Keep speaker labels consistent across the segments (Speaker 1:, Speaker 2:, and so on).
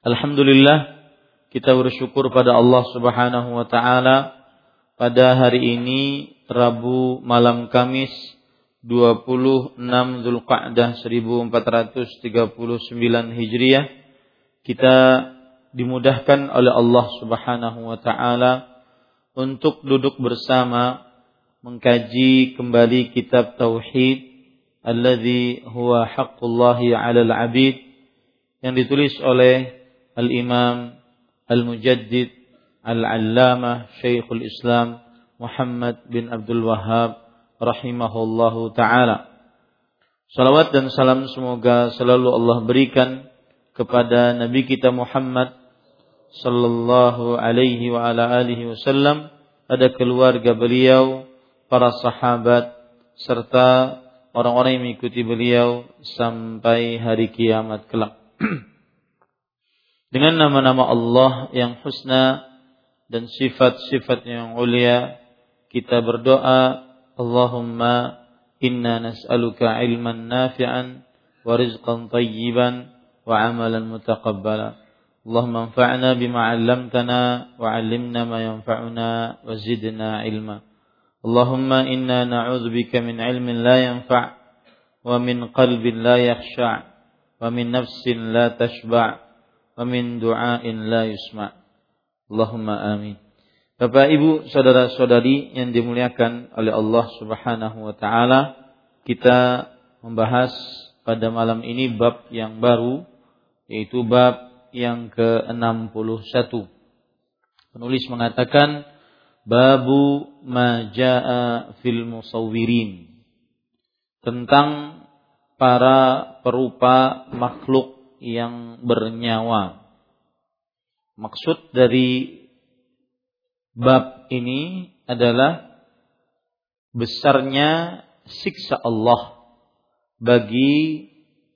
Speaker 1: Alhamdulillah kita bersyukur pada Allah Subhanahu wa taala. Pada hari ini Rabu malam Kamis 26 Zulqa'dah 1439 Hijriah kita dimudahkan oleh Allah Subhanahu wa taala untuk duduk bersama mengkaji kembali kitab tauhid alladzi huwa haqqullahi 'alal 'abid yang ditulis oleh Al-Imam Al-Mujaddid Al-Allamah Syekhul Islam Muhammad bin Abdul Wahab rahimahullahu taala. Salawat dan salam semoga selalu Allah berikan kepada Nabi kita Muhammad sallallahu alaihi wa ala alihi wasallam, ada keluarga beliau, para sahabat serta orang-orang yang mengikuti beliau sampai hari kiamat kelak. dengan nama-nama Allah yang husna dan sifat-sifat yang ulia kita berdoa Allahumma inna nas'aluka ilman nafi'an wa rizqan tayyiban wa amalan mutaqabbala. Allahumma anfa'na bima 'allamtana wa 'allimna ma yanfa'una wa zidna ilma. Allahumma inna na'udzubika min ilmin la yanfa' wa min qalbin la yakhsha' wa min nafsin la tashba' wa min du'ain la yusma. Allahumma amin. Bapak Ibu, saudara-saudari yang dimuliakan oleh Allah Subhanahu wa taala, kita membahas pada malam ini bab yang baru yaitu bab yang ke-61. Penulis mengatakan babu majaa fil musawwirin tentang para perupa makhluk yang bernyawa. Maksud dari bab ini adalah besarnya siksa Allah bagi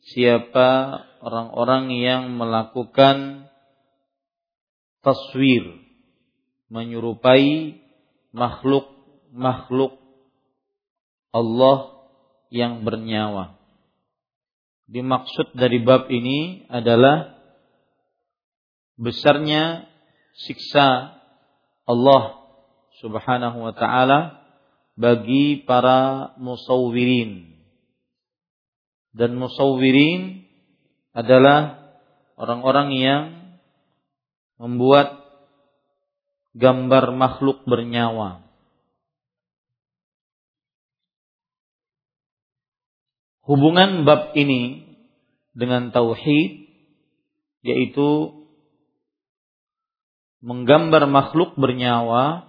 Speaker 1: siapa orang-orang yang melakukan taswir menyerupai makhluk-makhluk Allah yang bernyawa dimaksud dari bab ini adalah besarnya siksa Allah Subhanahu wa taala bagi para musawwirin. Dan musawwirin adalah orang-orang yang membuat gambar makhluk bernyawa. Hubungan bab ini dengan tauhid yaitu menggambar makhluk bernyawa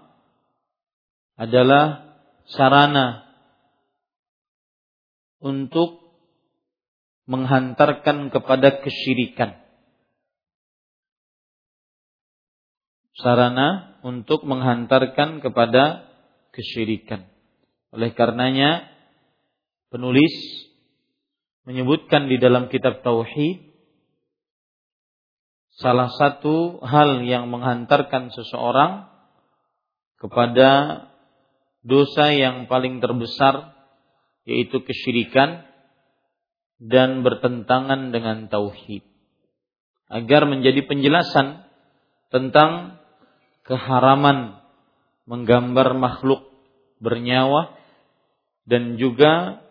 Speaker 1: adalah sarana untuk menghantarkan kepada kesyirikan. Sarana untuk menghantarkan kepada kesyirikan. Oleh karenanya penulis menyebutkan di dalam kitab tauhid salah satu hal yang menghantarkan seseorang kepada dosa yang paling terbesar yaitu kesyirikan dan bertentangan dengan tauhid. Agar menjadi penjelasan tentang keharaman menggambar makhluk bernyawa dan juga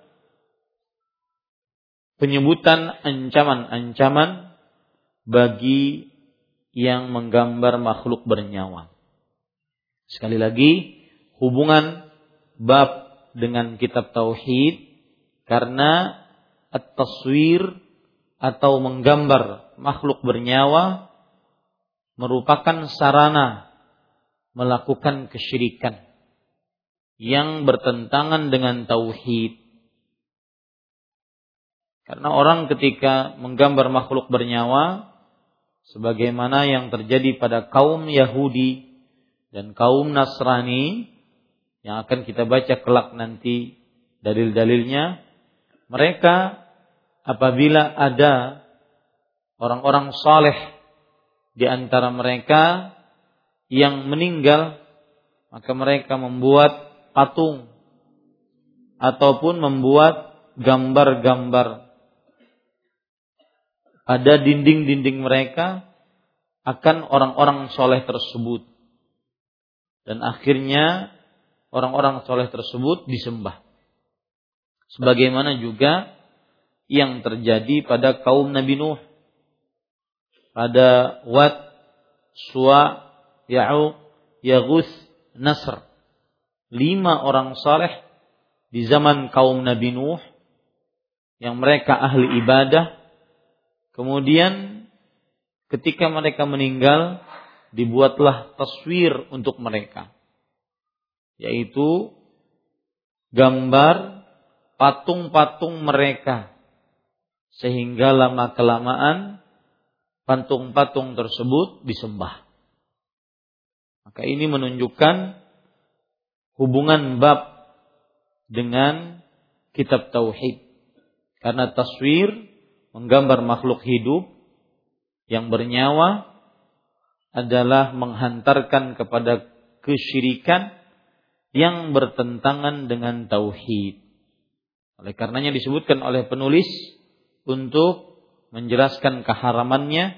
Speaker 1: penyebutan ancaman-ancaman bagi yang menggambar makhluk bernyawa. Sekali lagi, hubungan bab dengan kitab tauhid karena at-taswir atau menggambar makhluk bernyawa merupakan sarana melakukan kesyirikan yang bertentangan dengan tauhid. Karena orang ketika menggambar makhluk bernyawa sebagaimana yang terjadi pada kaum Yahudi dan kaum Nasrani yang akan kita baca kelak nanti dalil-dalilnya mereka apabila ada orang-orang saleh di antara mereka yang meninggal maka mereka membuat patung ataupun membuat gambar-gambar pada dinding-dinding mereka akan orang-orang soleh tersebut. Dan akhirnya orang-orang soleh tersebut disembah. Sebagaimana juga yang terjadi pada kaum Nabi Nuh. Pada Wat, Suwa, Ya'uq, Yagus, Nasr. Lima orang saleh di zaman kaum Nabi Nuh yang mereka ahli ibadah kemudian ketika mereka meninggal dibuatlah taswir untuk mereka. Yaitu gambar patung-patung mereka. Sehingga lama kelamaan patung-patung tersebut disembah. Maka ini menunjukkan hubungan bab dengan kitab tauhid. Karena taswir menggambar makhluk hidup yang bernyawa adalah menghantarkan kepada kesyirikan yang bertentangan dengan tauhid. Oleh karenanya disebutkan oleh penulis untuk menjelaskan keharamannya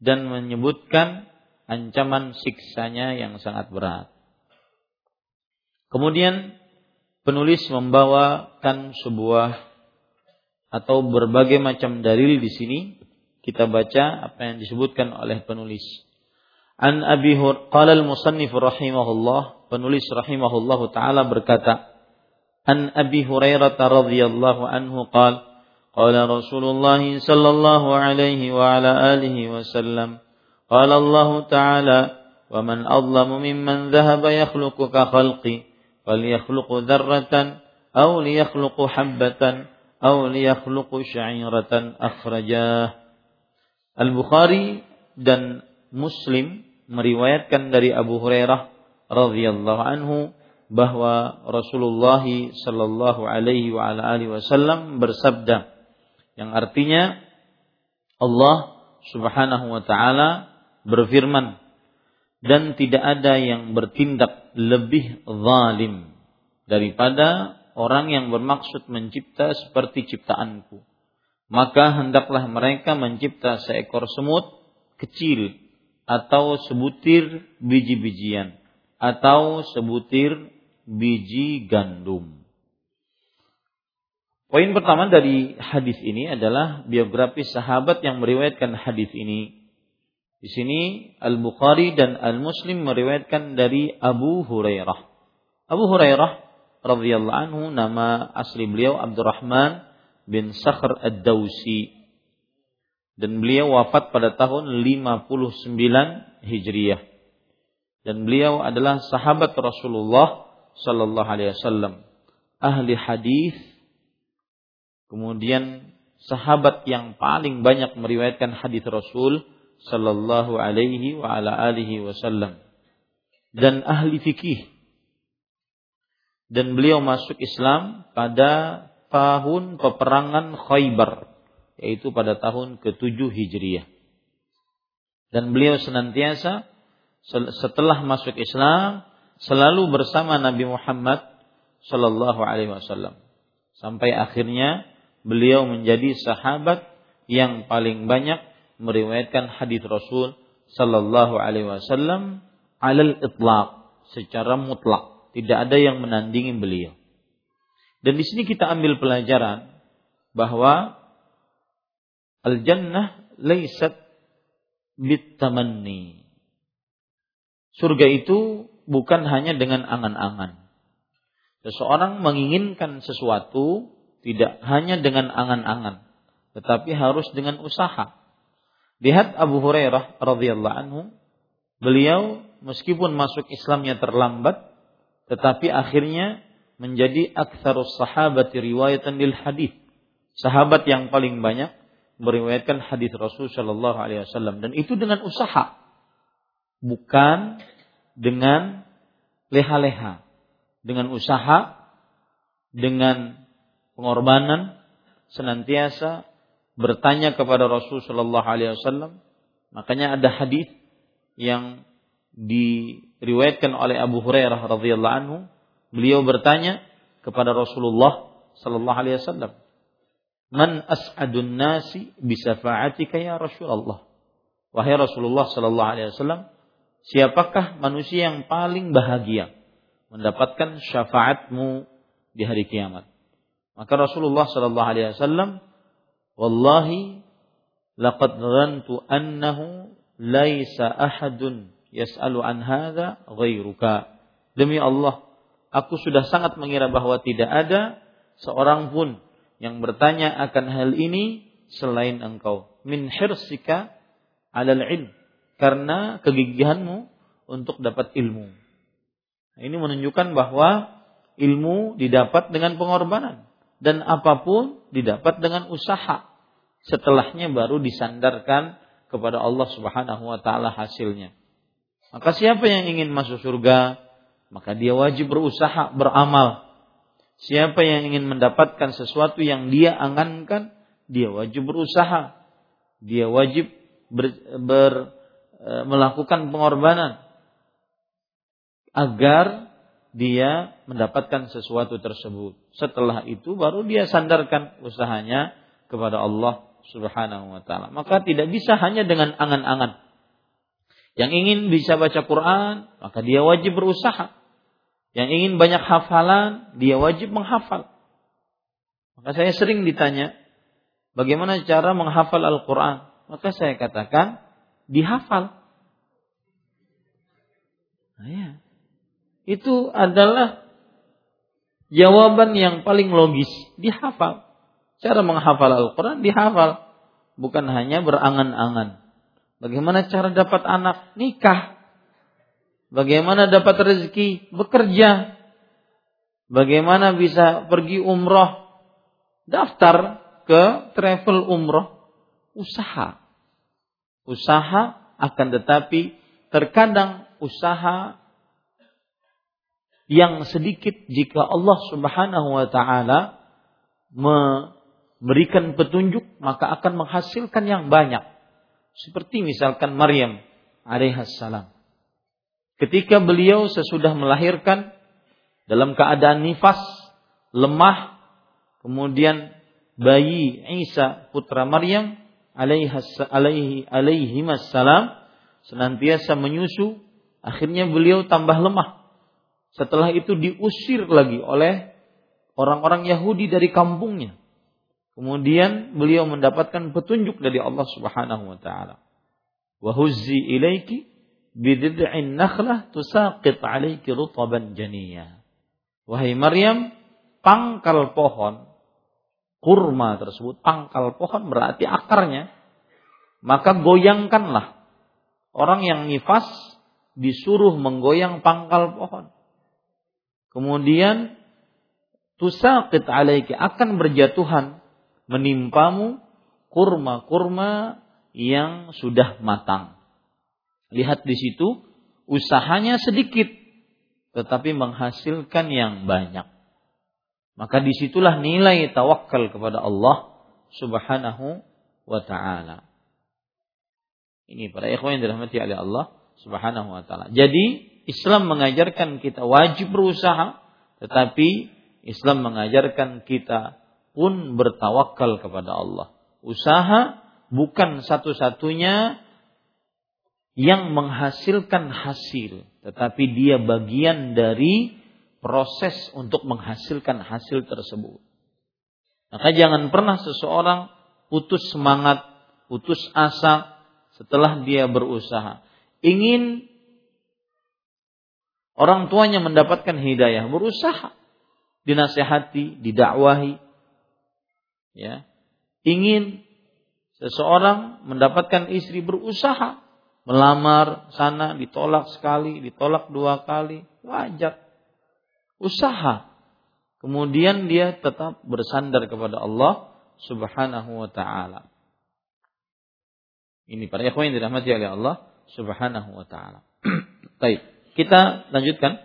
Speaker 1: dan menyebutkan ancaman siksanya yang sangat berat. Kemudian penulis membawakan sebuah atau berbagai macam dalil di sini kita baca apa yang disebutkan oleh penulis. An Abi qala al-musannif rahimahullah penulis rahimahullahu taala berkata An Abi Hurairah radhiyallahu anhu qala qala Rasulullah sallallahu alaihi wa ala alihi wasallam qala Allah taala wa man adlamu mimman dhahaba yakhluqu ka khalqi falyakhluqu dharratan aw liyakhluqu habbatan aw liyakhluqu sya'iratan akhrajah Al-Bukhari dan Muslim meriwayatkan dari Abu Hurairah radhiyallahu anhu bahwa Rasulullah sallallahu alaihi wa ala alihi wasallam bersabda yang artinya Allah Subhanahu wa taala berfirman dan tidak ada yang bertindak lebih zalim daripada orang yang bermaksud mencipta seperti ciptaanku. Maka hendaklah mereka mencipta seekor semut kecil atau sebutir biji-bijian atau sebutir biji gandum. Poin pertama dari hadis ini adalah biografi sahabat yang meriwayatkan hadis ini di sini Al-Bukhari dan Al-Muslim meriwayatkan dari Abu Hurairah. Abu Hurairah radhiyallahu anhu nama asli beliau Abdurrahman bin Sakhr Ad-Dausi. Dan beliau wafat pada tahun 59 Hijriah. Dan beliau adalah sahabat Rasulullah sallallahu alaihi wasallam, ahli hadis Kemudian sahabat yang paling banyak meriwayatkan hadis Rasul sallallahu alaihi wa ala alihi wasallam dan ahli fikih dan beliau masuk Islam pada tahun peperangan Khaybar yaitu pada tahun ke-7 Hijriah. Dan beliau senantiasa setelah masuk Islam selalu bersama Nabi Muhammad sallallahu alaihi wasallam sampai akhirnya beliau menjadi sahabat yang paling banyak meriwayatkan hadis Rasul sallallahu alaihi wasallam alal itlaq secara mutlak tidak ada yang menandingi beliau. Dan di sini kita ambil pelajaran bahwa al jannah laisat bitamanni. Surga itu bukan hanya dengan angan-angan. Seseorang menginginkan sesuatu tidak hanya dengan angan-angan, tetapi harus dengan usaha. Lihat Abu Hurairah radhiyallahu anhu, beliau meskipun masuk Islamnya terlambat, tetapi akhirnya menjadi aktsarus sahabati riwayatan lil hadis. Sahabat yang paling banyak meriwayatkan hadis Rasul Shallallahu alaihi wasallam dan itu dengan usaha. Bukan dengan leha-leha. Dengan usaha, dengan pengorbanan senantiasa bertanya kepada Rasul Shallallahu Alaihi Wasallam. Makanya ada hadis yang diriwayatkan oleh Abu Hurairah radhiyallahu anhu. Beliau bertanya kepada Rasulullah Shallallahu Alaihi Wasallam, Man as'adun nasi bisafa'atika ya Rasulullah. Wahai Rasulullah Shallallahu Alaihi Wasallam, siapakah manusia yang paling bahagia mendapatkan syafaatmu di hari kiamat? Maka Rasulullah Shallallahu Alaihi Wasallam, wallahi laqad rantu annahu laisa ahadun yas'alu an hadza ghairuka. Demi Allah, aku sudah sangat mengira bahwa tidak ada seorang pun yang bertanya akan hal ini selain engkau. Min hirsika alal ilm. Karena kegigihanmu untuk dapat ilmu. Ini menunjukkan bahwa ilmu didapat dengan pengorbanan dan apa pun didapat dengan usaha. Setelahnya baru disandarkan kepada Allah Subhanahu wa taala hasilnya. Maka siapa yang ingin masuk surga, maka dia wajib berusaha, beramal. Siapa yang ingin mendapatkan sesuatu yang dia angankan, dia wajib berusaha. Dia wajib ber, ber, e, melakukan pengorbanan agar dia mendapatkan sesuatu tersebut. Setelah itu baru dia sandarkan usahanya kepada Allah Subhanahu wa taala. Maka tidak bisa hanya dengan angan-angan. Yang ingin bisa baca Quran, maka dia wajib berusaha. Yang ingin banyak hafalan, dia wajib menghafal. Maka saya sering ditanya, bagaimana cara menghafal Al-Quran? Maka saya katakan, dihafal. Nah, ya itu adalah jawaban yang paling logis, dihafal. Cara menghafal Al-Quran dihafal, bukan hanya berangan-angan. Bagaimana cara dapat anak? Nikah. Bagaimana dapat rezeki? Bekerja. Bagaimana bisa pergi umroh? Daftar ke travel umroh. Usaha. Usaha akan tetapi terkadang usaha yang sedikit jika Allah Subhanahu wa taala memberikan petunjuk maka akan menghasilkan yang banyak. Seperti misalkan Maryam alaihissalam. Ketika beliau sesudah melahirkan dalam keadaan nifas, lemah, kemudian bayi Isa putra Maryam alaihi alaihi salam senantiasa menyusu, akhirnya beliau tambah lemah setelah itu diusir lagi oleh orang-orang Yahudi dari kampungnya. Kemudian beliau mendapatkan petunjuk dari Allah Subhanahu wa taala. Wa huzzi ilaiki bid'in nakhlah tusaqit 'alaiki rutaban janiyya. Wahai Maryam, pangkal pohon kurma tersebut, pangkal pohon berarti akarnya, maka goyangkanlah. Orang yang nifas disuruh menggoyang pangkal pohon. Kemudian tusaqit alaiki akan berjatuhan menimpamu kurma-kurma yang sudah matang. Lihat di situ, usahanya sedikit, tetapi menghasilkan yang banyak. Maka di situlah nilai tawakal kepada Allah Subhanahu wa Ta'ala. Ini para ikhwan yang dirahmati oleh Allah Subhanahu wa Ta'ala. Jadi, Islam mengajarkan kita wajib berusaha, tetapi Islam mengajarkan kita pun bertawakal kepada Allah. Usaha bukan satu-satunya yang menghasilkan hasil, tetapi dia bagian dari proses untuk menghasilkan hasil tersebut. Maka jangan pernah seseorang putus semangat, putus asa setelah dia berusaha. Ingin orang tuanya mendapatkan hidayah, berusaha dinasehati, didakwahi. Ya. Ingin seseorang mendapatkan istri berusaha melamar sana ditolak sekali, ditolak dua kali, wajar. Usaha. Kemudian dia tetap bersandar kepada Allah Subhanahu wa taala. Ini para ikhwan yang dirahmati oleh Allah Subhanahu wa taala. Baik, kita lanjutkan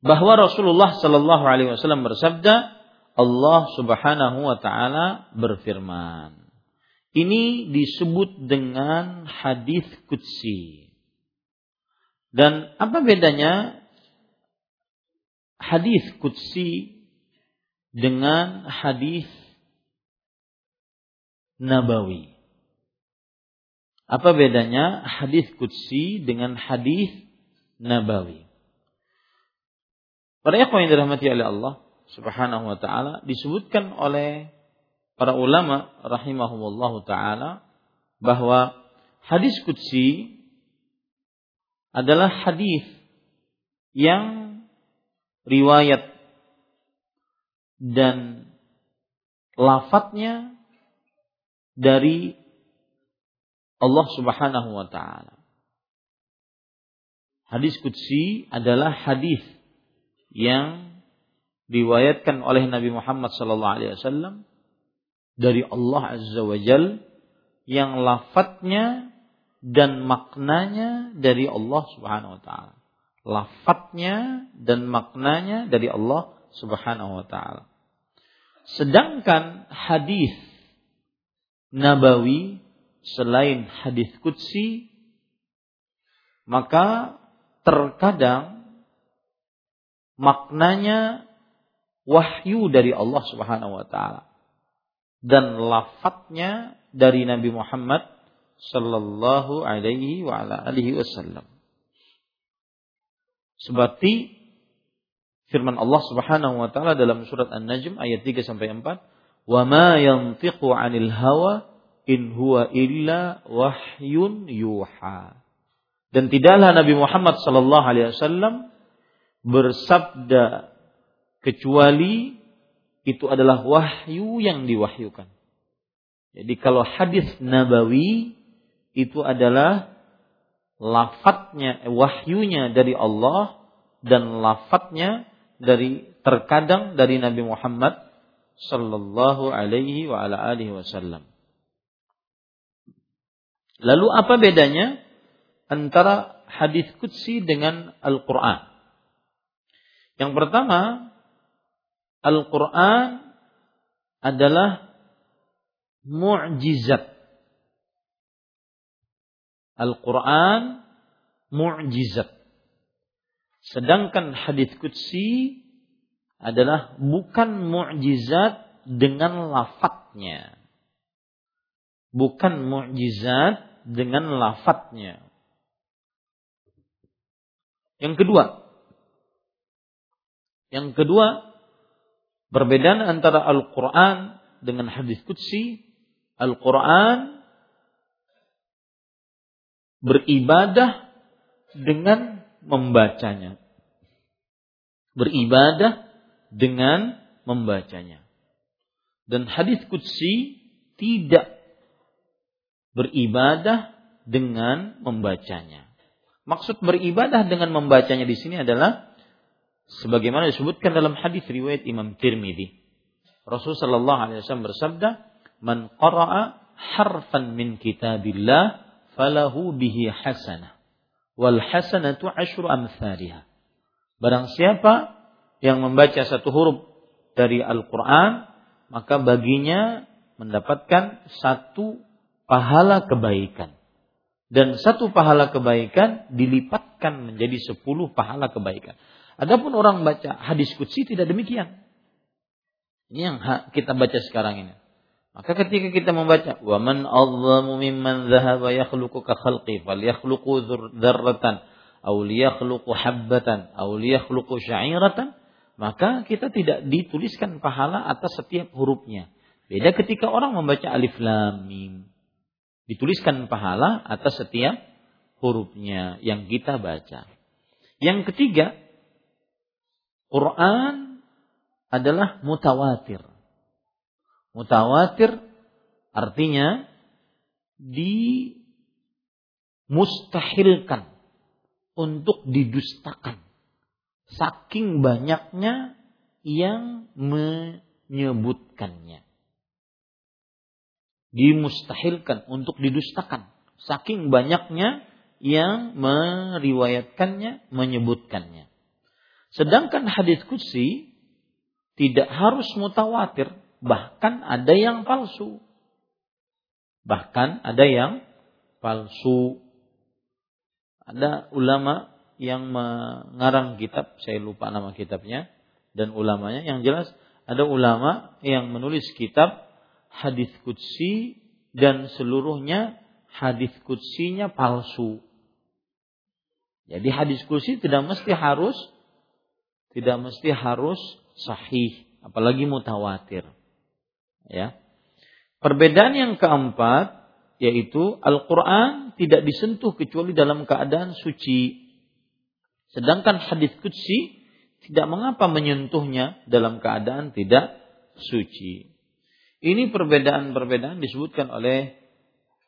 Speaker 1: bahwa Rasulullah Shallallahu alaihi wasallam bersabda, Allah Subhanahu wa taala berfirman. Ini disebut dengan hadis qudsi. Dan apa bedanya hadis qudsi dengan hadis nabawi? Apa bedanya hadis qudsi dengan hadis nabawi? Para ikhwan yang dirahmati oleh Allah Subhanahu wa taala disebutkan oleh para ulama rahimahumullah taala bahwa hadis qudsi adalah hadis yang riwayat dan lafadznya dari Allah Subhanahu wa taala. Hadis qudsi adalah hadis yang riwayatkan oleh Nabi Muhammad sallallahu alaihi wasallam dari Allah Azza wa Jal yang lafadznya dan maknanya dari Allah Subhanahu wa taala. Lafadznya dan maknanya dari Allah Subhanahu wa taala. Sedangkan hadis nabawi selain hadis qudsi maka terkadang maknanya wahyu dari Allah Subhanahu wa taala dan lafadznya dari Nabi Muhammad sallallahu alaihi wa ala alihi wasallam. Seperti firman Allah Subhanahu wa taala dalam surat An-Najm ayat 3 sampai 4, "Wa ma yantiqu 'anil hawa in huwa illa wahyun yuha." Dan tidaklah Nabi Muhammad sallallahu alaihi wasallam bersabda kecuali itu adalah wahyu yang diwahyukan. Jadi kalau hadis nabawi itu adalah lafadznya, wahyunya dari Allah dan lafadznya dari terkadang dari Nabi Muhammad sallallahu alaihi wa ala alihi wasallam. Lalu apa bedanya antara hadis qudsi dengan Al-Qur'an? Yang pertama, Al-Quran adalah mu'jizat. Al-Quran mu'jizat. Sedangkan hadis qudsi adalah bukan mu'jizat dengan lafadznya. Bukan mu'jizat dengan lafadznya. Yang kedua, yang kedua Perbedaan antara Al-Quran dengan hadis Qudsi, Al-Quran beribadah dengan membacanya. Beribadah dengan membacanya. Dan hadis Qudsi tidak beribadah dengan membacanya. Maksud beribadah dengan membacanya di sini adalah sebagaimana disebutkan dalam hadis riwayat Imam Tirmidzi. Rasul sallallahu alaihi wasallam bersabda, "Man qara'a harfan min kitabillah falahu bihi hasanah wal hasanatu asyru amsalha." Barang siapa yang membaca satu huruf dari Al-Qur'an, maka baginya mendapatkan satu pahala kebaikan. Dan satu pahala kebaikan dilipatkan menjadi sepuluh pahala kebaikan. Adapun orang baca hadis kutsi tidak demikian. Ini yang kita baca sekarang ini. Maka ketika kita membaca wa man mimman dhahaba yakhluqu ka khalqi falyakhluqu dzarratan aw liyakhluqu habbatan aw liyakhluqu sya'iratan maka kita tidak dituliskan pahala atas setiap hurufnya. Beda ketika orang membaca alif lam mim. Dituliskan pahala atas setiap hurufnya yang kita baca. Yang ketiga, Quran adalah mutawatir. Mutawatir artinya dimustahilkan untuk didustakan. Saking banyaknya yang menyebutkannya. Dimustahilkan untuk didustakan. Saking banyaknya yang meriwayatkannya, menyebutkannya. Sedangkan hadis kutsi tidak harus mutawatir, bahkan ada yang palsu. Bahkan ada yang palsu. Ada ulama yang mengarang kitab, saya lupa nama kitabnya dan ulamanya yang jelas ada ulama yang menulis kitab hadis kutsi dan seluruhnya hadis kutsinya palsu. Jadi hadis kutsi tidak mesti harus tidak mesti harus sahih, apalagi mutawatir. Ya. Perbedaan yang keempat yaitu Al-Qur'an tidak disentuh kecuali dalam keadaan suci. Sedangkan hadis qudsi tidak mengapa menyentuhnya dalam keadaan tidak suci. Ini perbedaan-perbedaan disebutkan oleh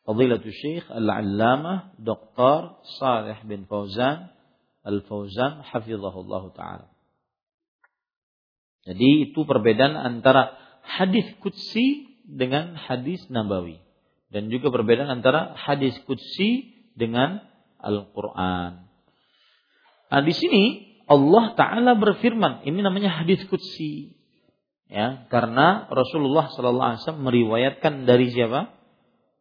Speaker 1: Fadilatul Syekh Al-Allamah Dr. Saleh bin Fauzan Al-Fauzan hafizahullah taala. Jadi itu perbedaan antara hadis kutsi dengan hadis nabawi dan juga perbedaan antara hadis kutsi dengan Al-Qur'an. Nah, di sini Allah taala berfirman, ini namanya hadis kutsi. Ya, karena Rasulullah sallallahu alaihi wasallam meriwayatkan dari siapa?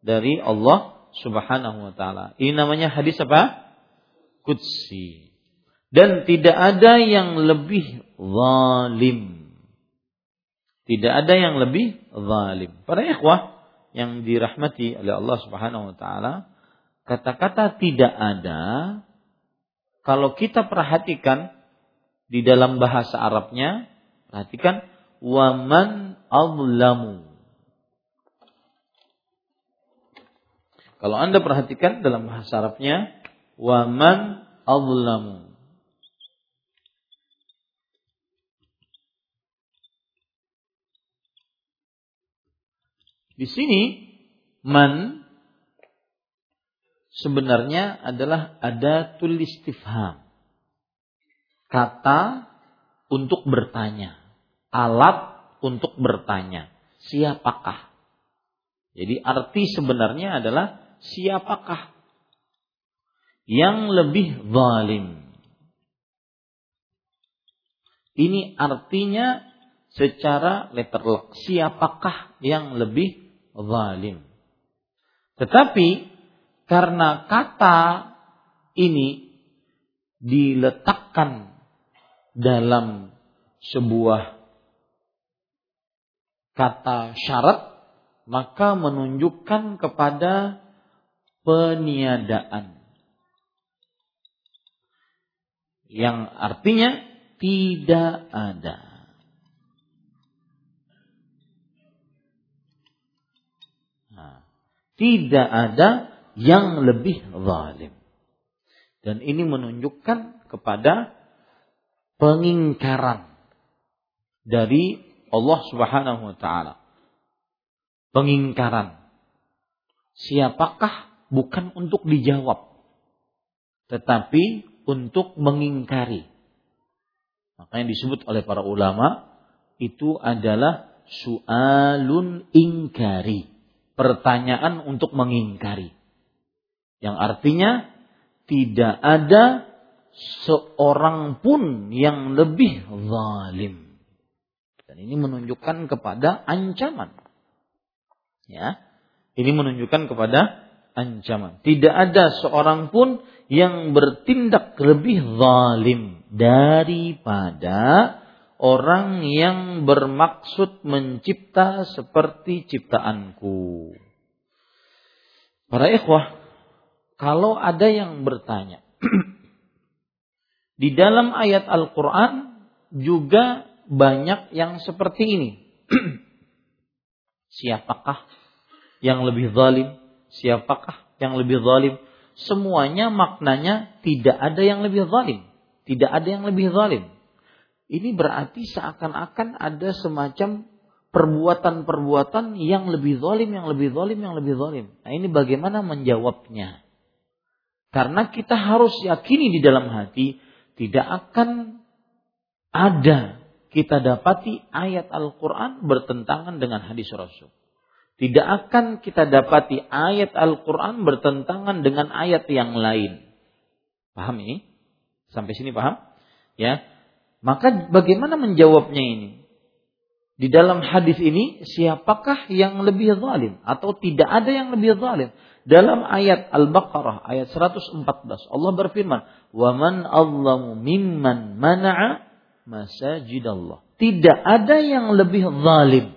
Speaker 1: Dari Allah Subhanahu wa taala. Ini namanya hadis apa? Kutsi. Dan tidak ada yang lebih zalim. Tidak ada yang lebih zalim. Para ikhwah yang dirahmati oleh Allah Subhanahu wa taala, kata-kata tidak ada kalau kita perhatikan di dalam bahasa Arabnya, perhatikan waman azlamu. Kalau Anda perhatikan dalam bahasa Arabnya, waman azlamu. Di sini man sebenarnya adalah ada tulis istifham. Kata untuk bertanya, alat untuk bertanya, siapakah? Jadi arti sebenarnya adalah siapakah yang lebih zalim? Ini artinya secara letterlock. Siapakah yang lebih zalim. Tetapi karena kata ini diletakkan dalam sebuah kata syarat maka menunjukkan kepada peniadaan yang artinya tidak ada Tidak ada yang lebih zalim. Dan ini menunjukkan kepada pengingkaran dari Allah Subhanahu wa taala. Pengingkaran. Siapakah bukan untuk dijawab, tetapi untuk mengingkari. Makanya disebut oleh para ulama itu adalah sualun ingkari. Pertanyaan untuk mengingkari. Yang artinya tidak ada seorang pun yang lebih zalim. Dan ini menunjukkan kepada ancaman. Ya. Ini menunjukkan kepada ancaman. Tidak ada seorang pun yang bertindak lebih zalim daripada orang yang bermaksud mencipta seperti ciptaanku. Para ikhwah, kalau ada yang bertanya, di dalam ayat Al-Quran juga banyak yang seperti ini. Siapakah yang lebih zalim? Siapakah yang lebih zalim? Semuanya maknanya tidak ada yang lebih zalim. Tidak ada yang lebih zalim. Ini berarti seakan-akan ada semacam perbuatan-perbuatan yang lebih zalim, yang lebih zalim, yang lebih zalim. Nah ini bagaimana menjawabnya? Karena kita harus yakini di dalam hati tidak akan ada kita dapati ayat Al-Quran bertentangan dengan hadis Rasul. Tidak akan kita dapati ayat Al-Quran bertentangan dengan ayat yang lain. Paham ini? Sampai sini paham? Ya, maka bagaimana menjawabnya ini? Di dalam hadis ini siapakah yang lebih zalim atau tidak ada yang lebih zalim? Dalam ayat Al-Baqarah ayat 114 Allah berfirman, "Wa man azlamu mimman mana'a masajidallah." Tidak ada yang lebih zalim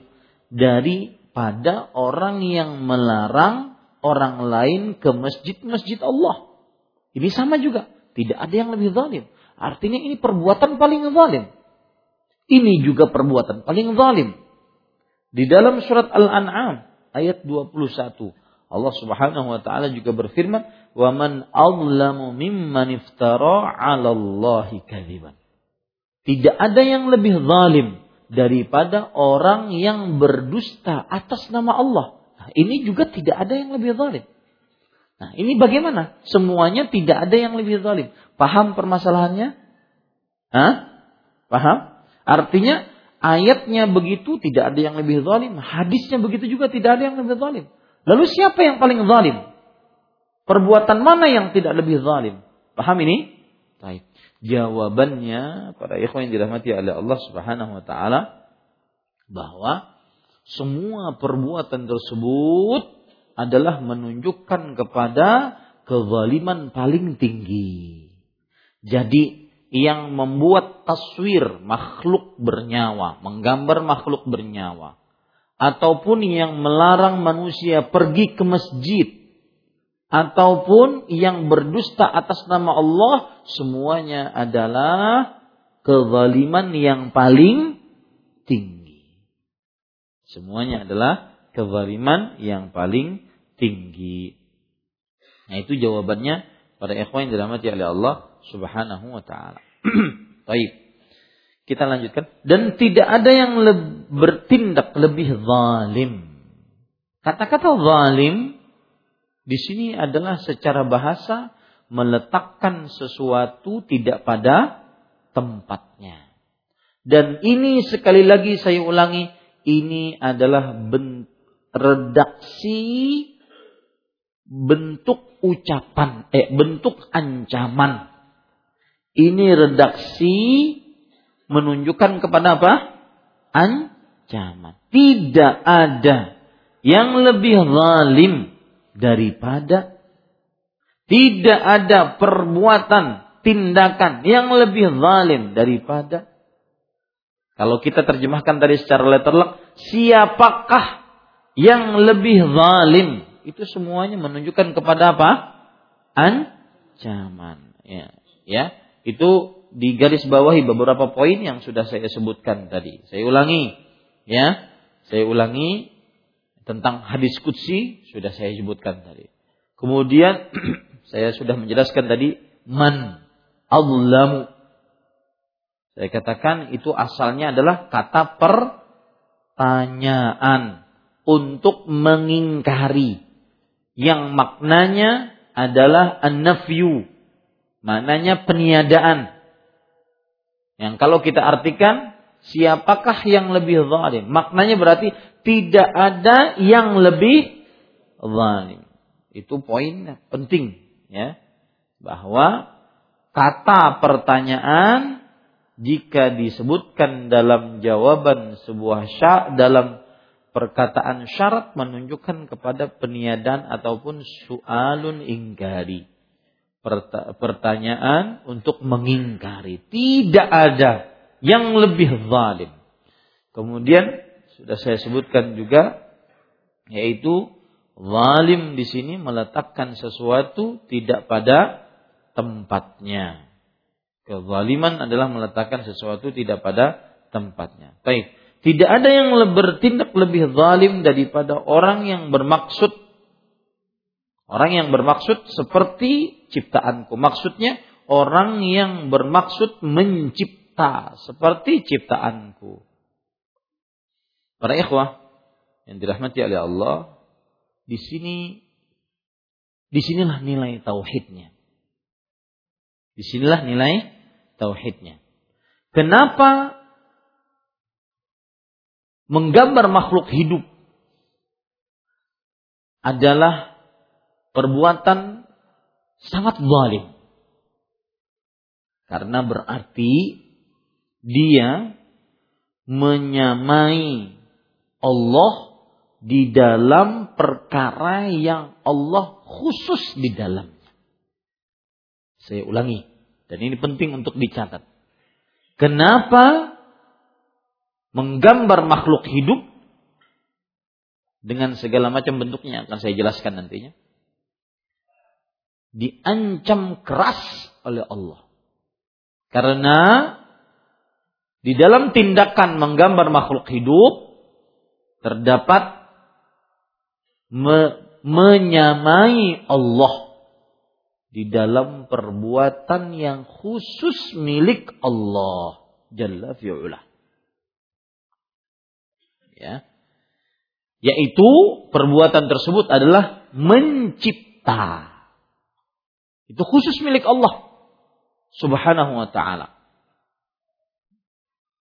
Speaker 1: daripada orang yang melarang orang lain ke masjid-masjid Allah. Ini sama juga, tidak ada yang lebih zalim. Artinya ini perbuatan paling zalim. Ini juga perbuatan paling zalim. Di dalam surat Al-An'am ayat 21 Allah Subhanahu wa taala juga berfirman, "Wa man azlamu mimman iftara 'ala Allahi kadziban." Tidak ada yang lebih zalim daripada orang yang berdusta atas nama Allah. Nah, ini juga tidak ada yang lebih zalim. Nah, ini bagaimana? Semuanya tidak ada yang lebih zalim. Paham permasalahannya? Hah? Paham? Artinya ayatnya begitu tidak ada yang lebih zalim, hadisnya begitu juga tidak ada yang lebih zalim. Lalu siapa yang paling zalim? Perbuatan mana yang tidak lebih zalim? Paham ini? Baik. Jawabannya para ikhwan yang dirahmati oleh Allah Subhanahu wa taala bahwa semua perbuatan tersebut adalah menunjukkan kepada kezaliman paling tinggi. Jadi yang membuat taswir makhluk bernyawa, menggambar makhluk bernyawa, ataupun yang melarang manusia pergi ke masjid, ataupun yang berdusta atas nama Allah, semuanya adalah kezaliman yang paling tinggi. Semuanya adalah kezaliman yang paling tinggi. Nah itu jawabannya pada ikhwan yang dirahmati oleh Allah Subhanahu wa taala. Baik. Kita lanjutkan dan tidak ada yang le- bertindak lebih zalim. Kata-kata zalim di sini adalah secara bahasa meletakkan sesuatu tidak pada tempatnya. Dan ini sekali lagi saya ulangi, ini adalah bentuk redaksi bentuk ucapan, eh bentuk ancaman. Ini redaksi menunjukkan kepada apa? Ancaman. Tidak ada yang lebih zalim daripada tidak ada perbuatan tindakan yang lebih zalim daripada kalau kita terjemahkan tadi secara letterlock siapakah yang lebih zalim itu semuanya menunjukkan kepada apa? Ancaman. Ya, ya. Itu di garis bawahi beberapa poin yang sudah saya sebutkan tadi. Saya ulangi, ya. Saya ulangi tentang hadis kutsi sudah saya sebutkan tadi. Kemudian saya sudah menjelaskan tadi man azlamu. Saya katakan itu asalnya adalah kata pertanyaan untuk mengingkari yang maknanya adalah an-nafyu maknanya peniadaan yang kalau kita artikan siapakah yang lebih zalim? Maknanya berarti tidak ada yang lebih zalim. Itu poin penting ya. Bahwa kata pertanyaan jika disebutkan dalam jawaban sebuah syarat dalam perkataan syarat menunjukkan kepada peniadaan ataupun soalun ingkari. Pertanyaan untuk mengingkari. Tidak ada yang lebih zalim. Kemudian sudah saya sebutkan juga yaitu zalim di sini meletakkan sesuatu tidak pada tempatnya. Kezaliman adalah meletakkan sesuatu tidak pada tempatnya. Baik, tidak ada yang bertindak lebih zalim daripada orang yang bermaksud orang yang bermaksud seperti ciptaanku. Maksudnya orang yang bermaksud mencipta seperti ciptaanku. Para ikhwah yang dirahmati oleh Allah, di sini di sinilah nilai tauhidnya. Di sinilah nilai tauhidnya. Kenapa menggambar makhluk hidup adalah perbuatan sangat zalim. Karena berarti dia menyamai Allah di dalam perkara yang Allah khusus di dalamnya. Saya ulangi, dan ini penting untuk dicatat. Kenapa menggambar makhluk hidup dengan segala macam bentuknya akan saya jelaskan nantinya. Diancam keras oleh Allah. Karena di dalam tindakan menggambar makhluk hidup terdapat me menyamai Allah di dalam perbuatan yang khusus milik Allah Jalla fi'ula. Ya. Yaitu perbuatan tersebut adalah mencipta. Itu khusus milik Allah Subhanahu wa taala.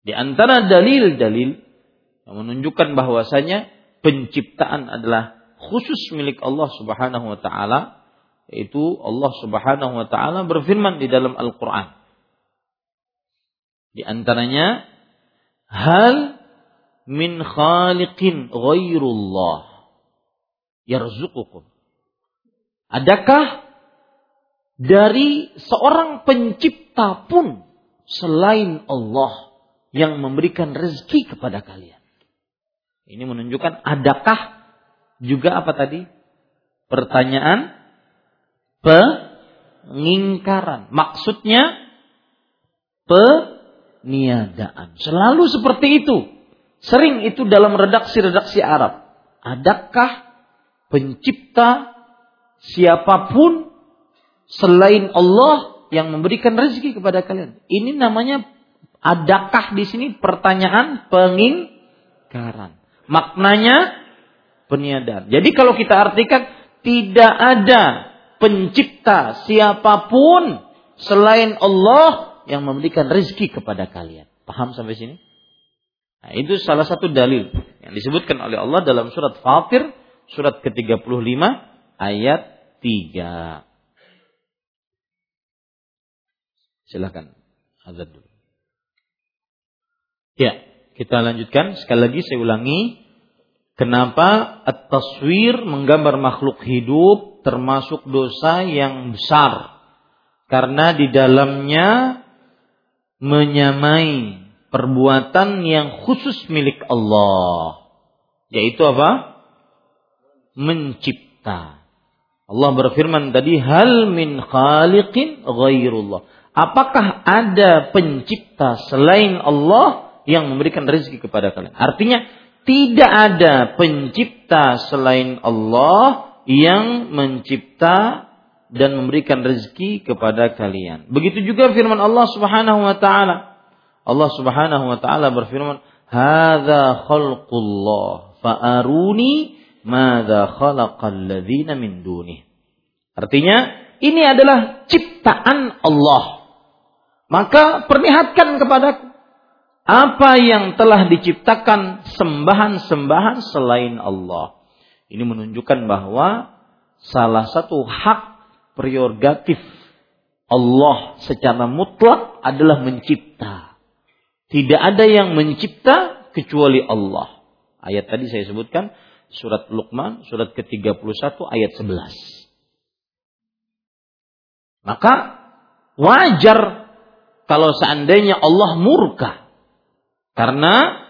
Speaker 1: Di antara dalil-dalil yang menunjukkan bahwasanya penciptaan adalah khusus milik Allah Subhanahu wa taala yaitu Allah Subhanahu wa taala berfirman di dalam Al-Qur'an. Di antaranya hal min khaliqin ghairullah yarzuqukum. Adakah dari seorang pencipta pun selain Allah yang memberikan rezeki kepada kalian. Ini menunjukkan adakah juga apa tadi? Pertanyaan pengingkaran. Maksudnya peniadaan. Selalu seperti itu. Sering itu dalam redaksi-redaksi Arab. Adakah pencipta siapa pun selain Allah yang memberikan rezeki kepada kalian? Ini namanya Adakah di sini pertanyaan pengingkaran? Maknanya peniadaan. Jadi kalau kita artikan tidak ada pencipta siapa pun selain Allah yang memberikan rezeki kepada kalian. Paham sampai sini? Nah, itu salah satu dalil yang disebutkan oleh Allah dalam surat Fatir surat ke-35 ayat 3. Silakan. Azad dulu. Ya, kita lanjutkan. Sekali lagi saya ulangi. Kenapa at-taswir menggambar makhluk hidup termasuk dosa yang besar? Karena di dalamnya menyamai perbuatan yang khusus milik Allah. Yaitu apa? Mencipta. Allah berfirman tadi hal min khaliqin ghairullah. Apakah ada pencipta selain Allah yang memberikan rezeki kepada kalian. Artinya tidak ada pencipta selain Allah yang mencipta dan memberikan rezeki kepada kalian. Begitu juga firman Allah Subhanahu wa taala. Allah Subhanahu wa taala berfirman, "Hadza khalqullah fa'aruni madza khalaqal ladzina min dunih." Artinya, ini adalah ciptaan Allah. Maka perlihatkan kepadaku apa yang telah diciptakan sembahan-sembahan selain Allah. Ini menunjukkan bahwa salah satu hak prerogatif Allah secara mutlak adalah mencipta. Tidak ada yang mencipta kecuali Allah. Ayat tadi saya sebutkan surat Luqman surat ke-31 ayat 11. Maka wajar kalau seandainya Allah murka karena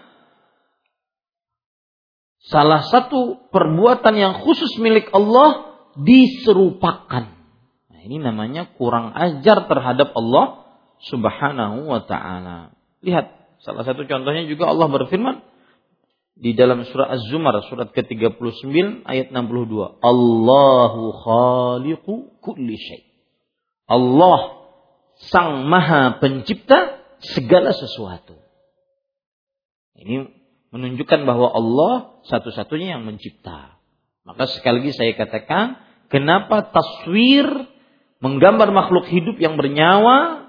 Speaker 1: salah satu perbuatan yang khusus milik Allah diserupakan. Nah, ini namanya kurang ajar terhadap Allah Subhanahu wa taala. Lihat, salah satu contohnya juga Allah berfirman di dalam surah Az-Zumar surat ke-39 ayat 62. Allahu khaliqu kulli syai. Allah sang maha pencipta segala sesuatu. Ini menunjukkan bahwa Allah satu-satunya yang mencipta. Maka sekali lagi saya katakan, kenapa taswir menggambar makhluk hidup yang bernyawa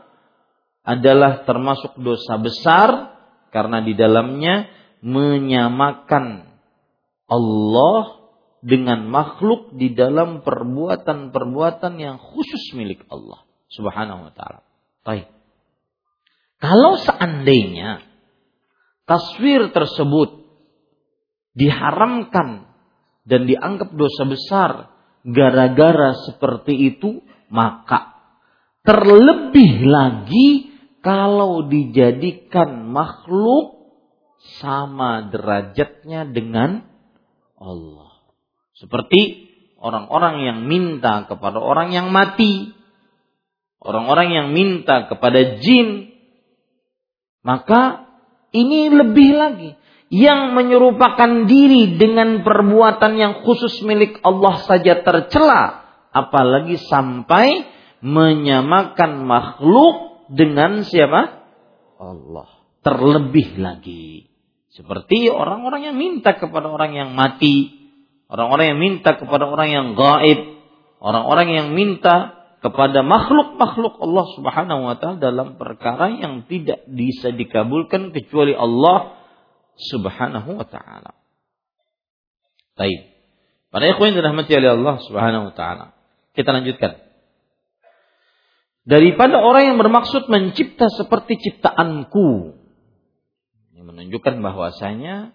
Speaker 1: adalah termasuk dosa besar karena di dalamnya menyamakan Allah dengan makhluk di dalam perbuatan-perbuatan yang khusus milik Allah Subhanahu wa taala. Baik. Kalau seandainya taswir tersebut diharamkan dan dianggap dosa besar gara-gara seperti itu, maka terlebih lagi kalau dijadikan makhluk sama derajatnya dengan Allah. Seperti orang-orang yang minta kepada orang yang mati, orang-orang yang minta kepada jin, maka ini lebih lagi. Yang menyerupakan diri dengan perbuatan yang khusus milik Allah saja tercela, apalagi sampai menyamakan makhluk dengan siapa? Allah. Terlebih lagi. Seperti orang-orang yang minta kepada orang yang mati, Orang-orang yang minta kepada orang yang gaib, orang-orang yang minta kepada makhluk-makhluk Allah Subhanahu wa taala dalam perkara yang tidak bisa dikabulkan kecuali Allah Subhanahu wa taala. Baik. Para ikhwan dirahmati oleh Allah Subhanahu wa taala. Kita lanjutkan. Daripada orang yang bermaksud mencipta seperti ciptaanku. Ini menunjukkan bahwasanya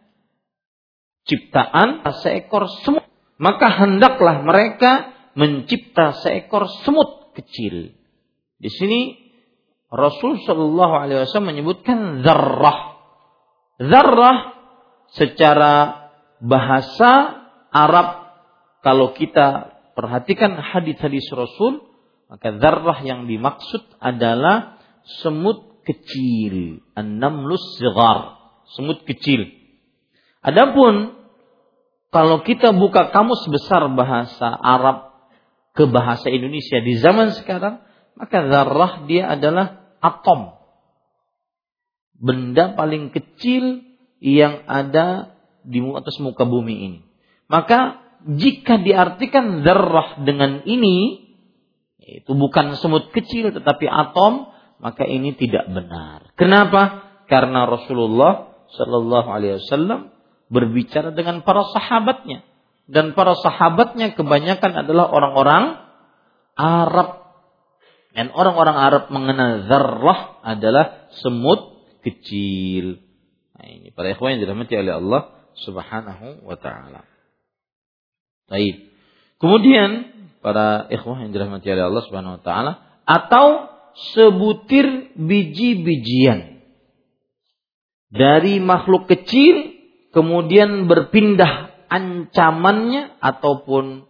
Speaker 1: ciptaan seekor semut. Maka hendaklah mereka mencipta seekor semut kecil. Di sini Rasul Shallallahu Alaihi Wasallam menyebutkan zarrah. Zarrah secara bahasa Arab kalau kita perhatikan hadis-hadis Rasul maka zarrah yang dimaksud adalah semut kecil, an-namlus semut kecil. Adapun kalau kita buka kamus besar bahasa Arab ke bahasa Indonesia di zaman sekarang, maka zarrah dia adalah atom. Benda paling kecil yang ada di atas muka bumi ini. Maka jika diartikan zarrah dengan ini, itu bukan semut kecil tetapi atom, maka ini tidak benar. Kenapa? Karena Rasulullah Shallallahu Alaihi Wasallam berbicara dengan para sahabatnya dan para sahabatnya kebanyakan adalah orang-orang Arab dan orang-orang Arab mengenal zarrah adalah semut kecil. Nah, ini para ikhwan yang dirahmati oleh Allah Subhanahu wa taala. Baik. Kemudian para ikhwah yang dirahmati oleh Allah Subhanahu wa taala atau sebutir biji-bijian. Dari makhluk kecil kemudian berpindah ancamannya ataupun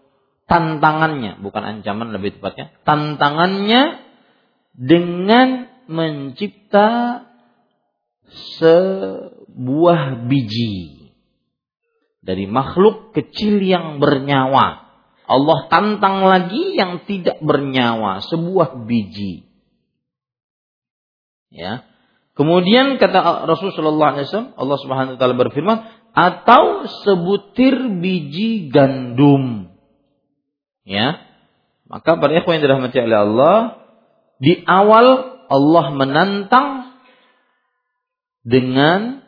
Speaker 1: tantangannya, bukan ancaman lebih tepatnya, tantangannya dengan mencipta sebuah biji. Dari makhluk kecil yang bernyawa. Allah tantang lagi yang tidak bernyawa, sebuah biji. Ya. Kemudian kata Rasulullah SAW, Allah Subhanahu wa taala berfirman, atau sebutir biji gandum. Ya. Maka para ikhwan yang dirahmati oleh Allah, di awal Allah menantang dengan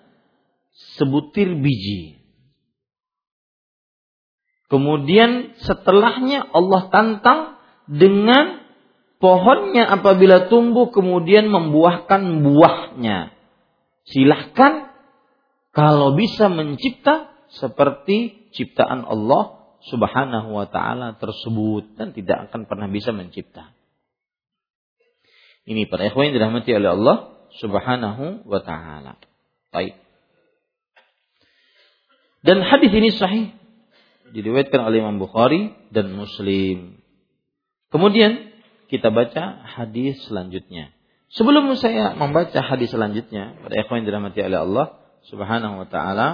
Speaker 1: sebutir biji. Kemudian setelahnya Allah tantang dengan pohonnya apabila tumbuh kemudian membuahkan buahnya. Silahkan kalau bisa mencipta seperti ciptaan Allah Subhanahu wa taala tersebut dan tidak akan pernah bisa mencipta. Ini para ikhwan yang dirahmati oleh Allah Subhanahu wa taala. Baik. Dan hadis ini sahih diriwayatkan oleh Imam Bukhari dan Muslim. Kemudian kita baca hadis selanjutnya. Sebelum saya membaca hadis selanjutnya, pada ikhwan yang dirahmati oleh Allah Subhanahu wa taala,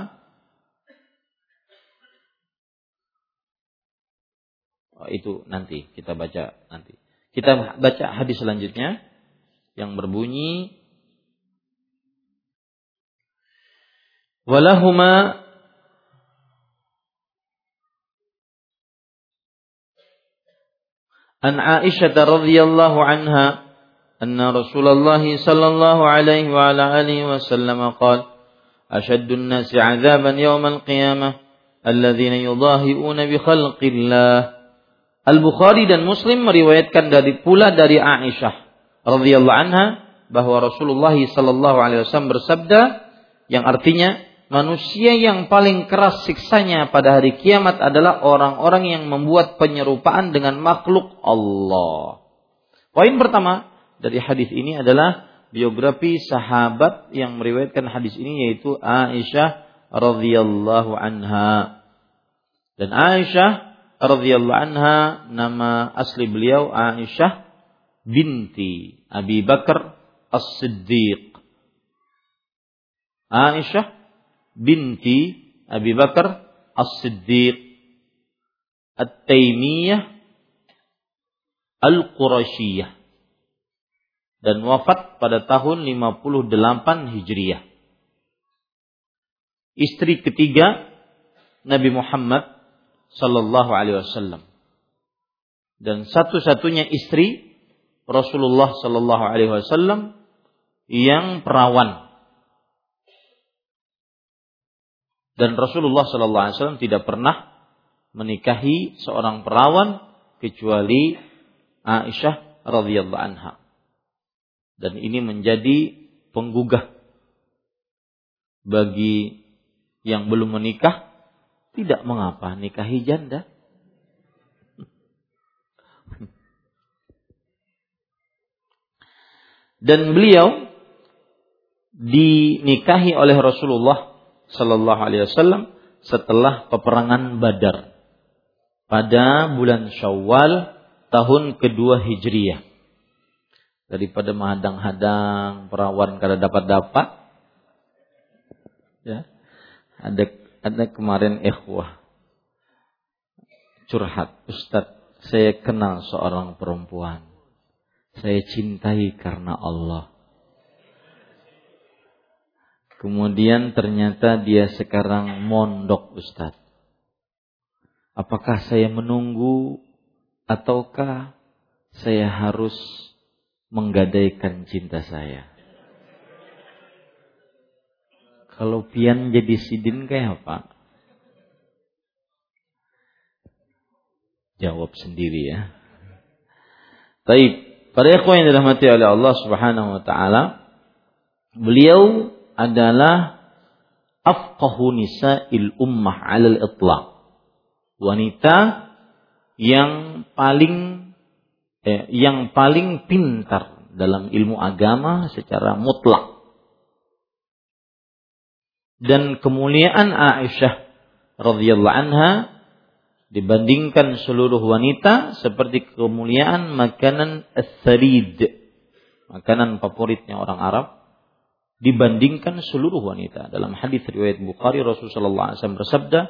Speaker 1: oh, itu nanti kita baca nanti. Kita baca hadis selanjutnya yang berbunyi walahuma an Aisyah radhiyallahu anha anna Rasulullah sallallahu alaihi wasallam qala ashaddu nasi 'adzaban yawm al-qiyamah alladhina yudahi'una bi khalqillah. Al-Bukhari dan Muslim meriwayatkan dari pula dari Aisyah radhiyallahu anha bahwa Rasulullah sallallahu alaihi wasallam bersabda yang artinya manusia yang paling keras siksanya pada hari kiamat adalah orang-orang yang membuat penyerupaan dengan makhluk Allah. Poin pertama dari hadis ini adalah biografi sahabat yang meriwayatkan hadis ini yaitu Aisyah radhiyallahu anha. Dan Aisyah radhiyallahu anha nama asli beliau Aisyah binti Abi Bakar As-Siddiq. Aisyah binti Abi Bakar As-Siddiq At-Taimiyah Al-Qurashiyah dan wafat pada tahun 58 Hijriah. Istri ketiga Nabi Muhammad sallallahu alaihi wasallam. Dan satu-satunya istri Rasulullah Shallallahu Alaihi Wasallam yang perawan dan Rasulullah Shallallahu Alaihi Wasallam tidak pernah menikahi seorang perawan kecuali Aisyah radhiyallahu anha. Dan ini menjadi penggugah bagi yang belum menikah tidak mengapa nikahi janda. Dan beliau dinikahi oleh Rasulullah Sallallahu Alaihi Wasallam setelah peperangan Badar pada bulan Syawal tahun kedua Hijriyah. Daripada menghadang-hadang perawan kada dapat-dapat, ya ada ada kemarin ikhwah curhat Ustadz saya kenal seorang perempuan saya cintai karena Allah. Kemudian ternyata dia sekarang mondok Ustaz. Apakah saya menunggu ataukah saya harus menggadaikan cinta saya? Kalau pian jadi sidin kayak apa? Jawab sendiri ya. Taib. Para ikhwan yang dirahmati oleh Allah Subhanahu wa taala, beliau adalah afqahu nisa'il ummah 'alal itlaq. Wanita yang paling eh, yang paling pintar dalam ilmu agama secara mutlak. Dan kemuliaan Aisyah radhiyallahu anha dibandingkan seluruh wanita seperti kemuliaan makanan as-sarid makanan favoritnya orang Arab dibandingkan seluruh wanita dalam hadis riwayat Bukhari Rasulullah SAW bersabda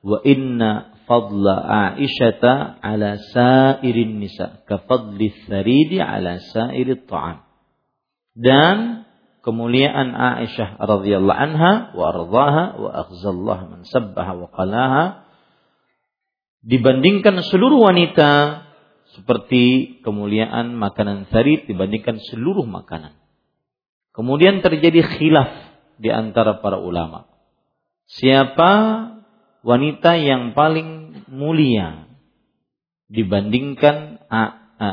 Speaker 1: wa inna fadla Aisyata ala sairin nisa ka fadli saridi ala sairit ta'am dan kemuliaan Aisyah radhiyallahu anha wa ardhaha wa aghzallah man sabbaha wa qalaha dibandingkan seluruh wanita seperti kemuliaan makanan sarit dibandingkan seluruh makanan. Kemudian terjadi khilaf di antara para ulama. Siapa wanita yang paling mulia dibandingkan a, a,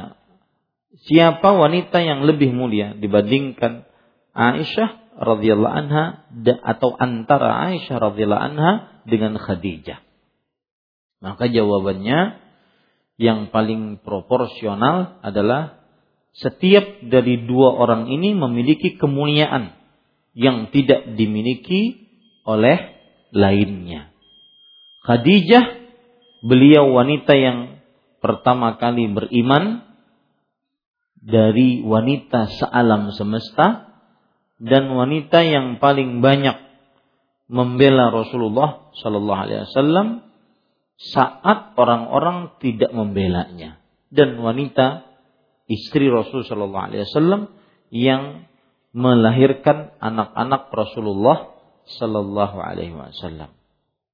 Speaker 1: siapa wanita yang lebih mulia dibandingkan Aisyah radhiyallahu anha atau antara Aisyah radhiyallahu anha dengan Khadijah? Maka jawabannya yang paling proporsional adalah setiap dari dua orang ini memiliki kemuliaan yang tidak dimiliki oleh lainnya. Khadijah beliau wanita yang pertama kali beriman dari wanita sealam semesta dan wanita yang paling banyak membela Rasulullah Shallallahu Alaihi Wasallam saat orang-orang tidak membelanya dan wanita istri Rasul Shallallahu Alaihi Wasallam yang melahirkan anak-anak Rasulullah Shallallahu Alaihi Wasallam.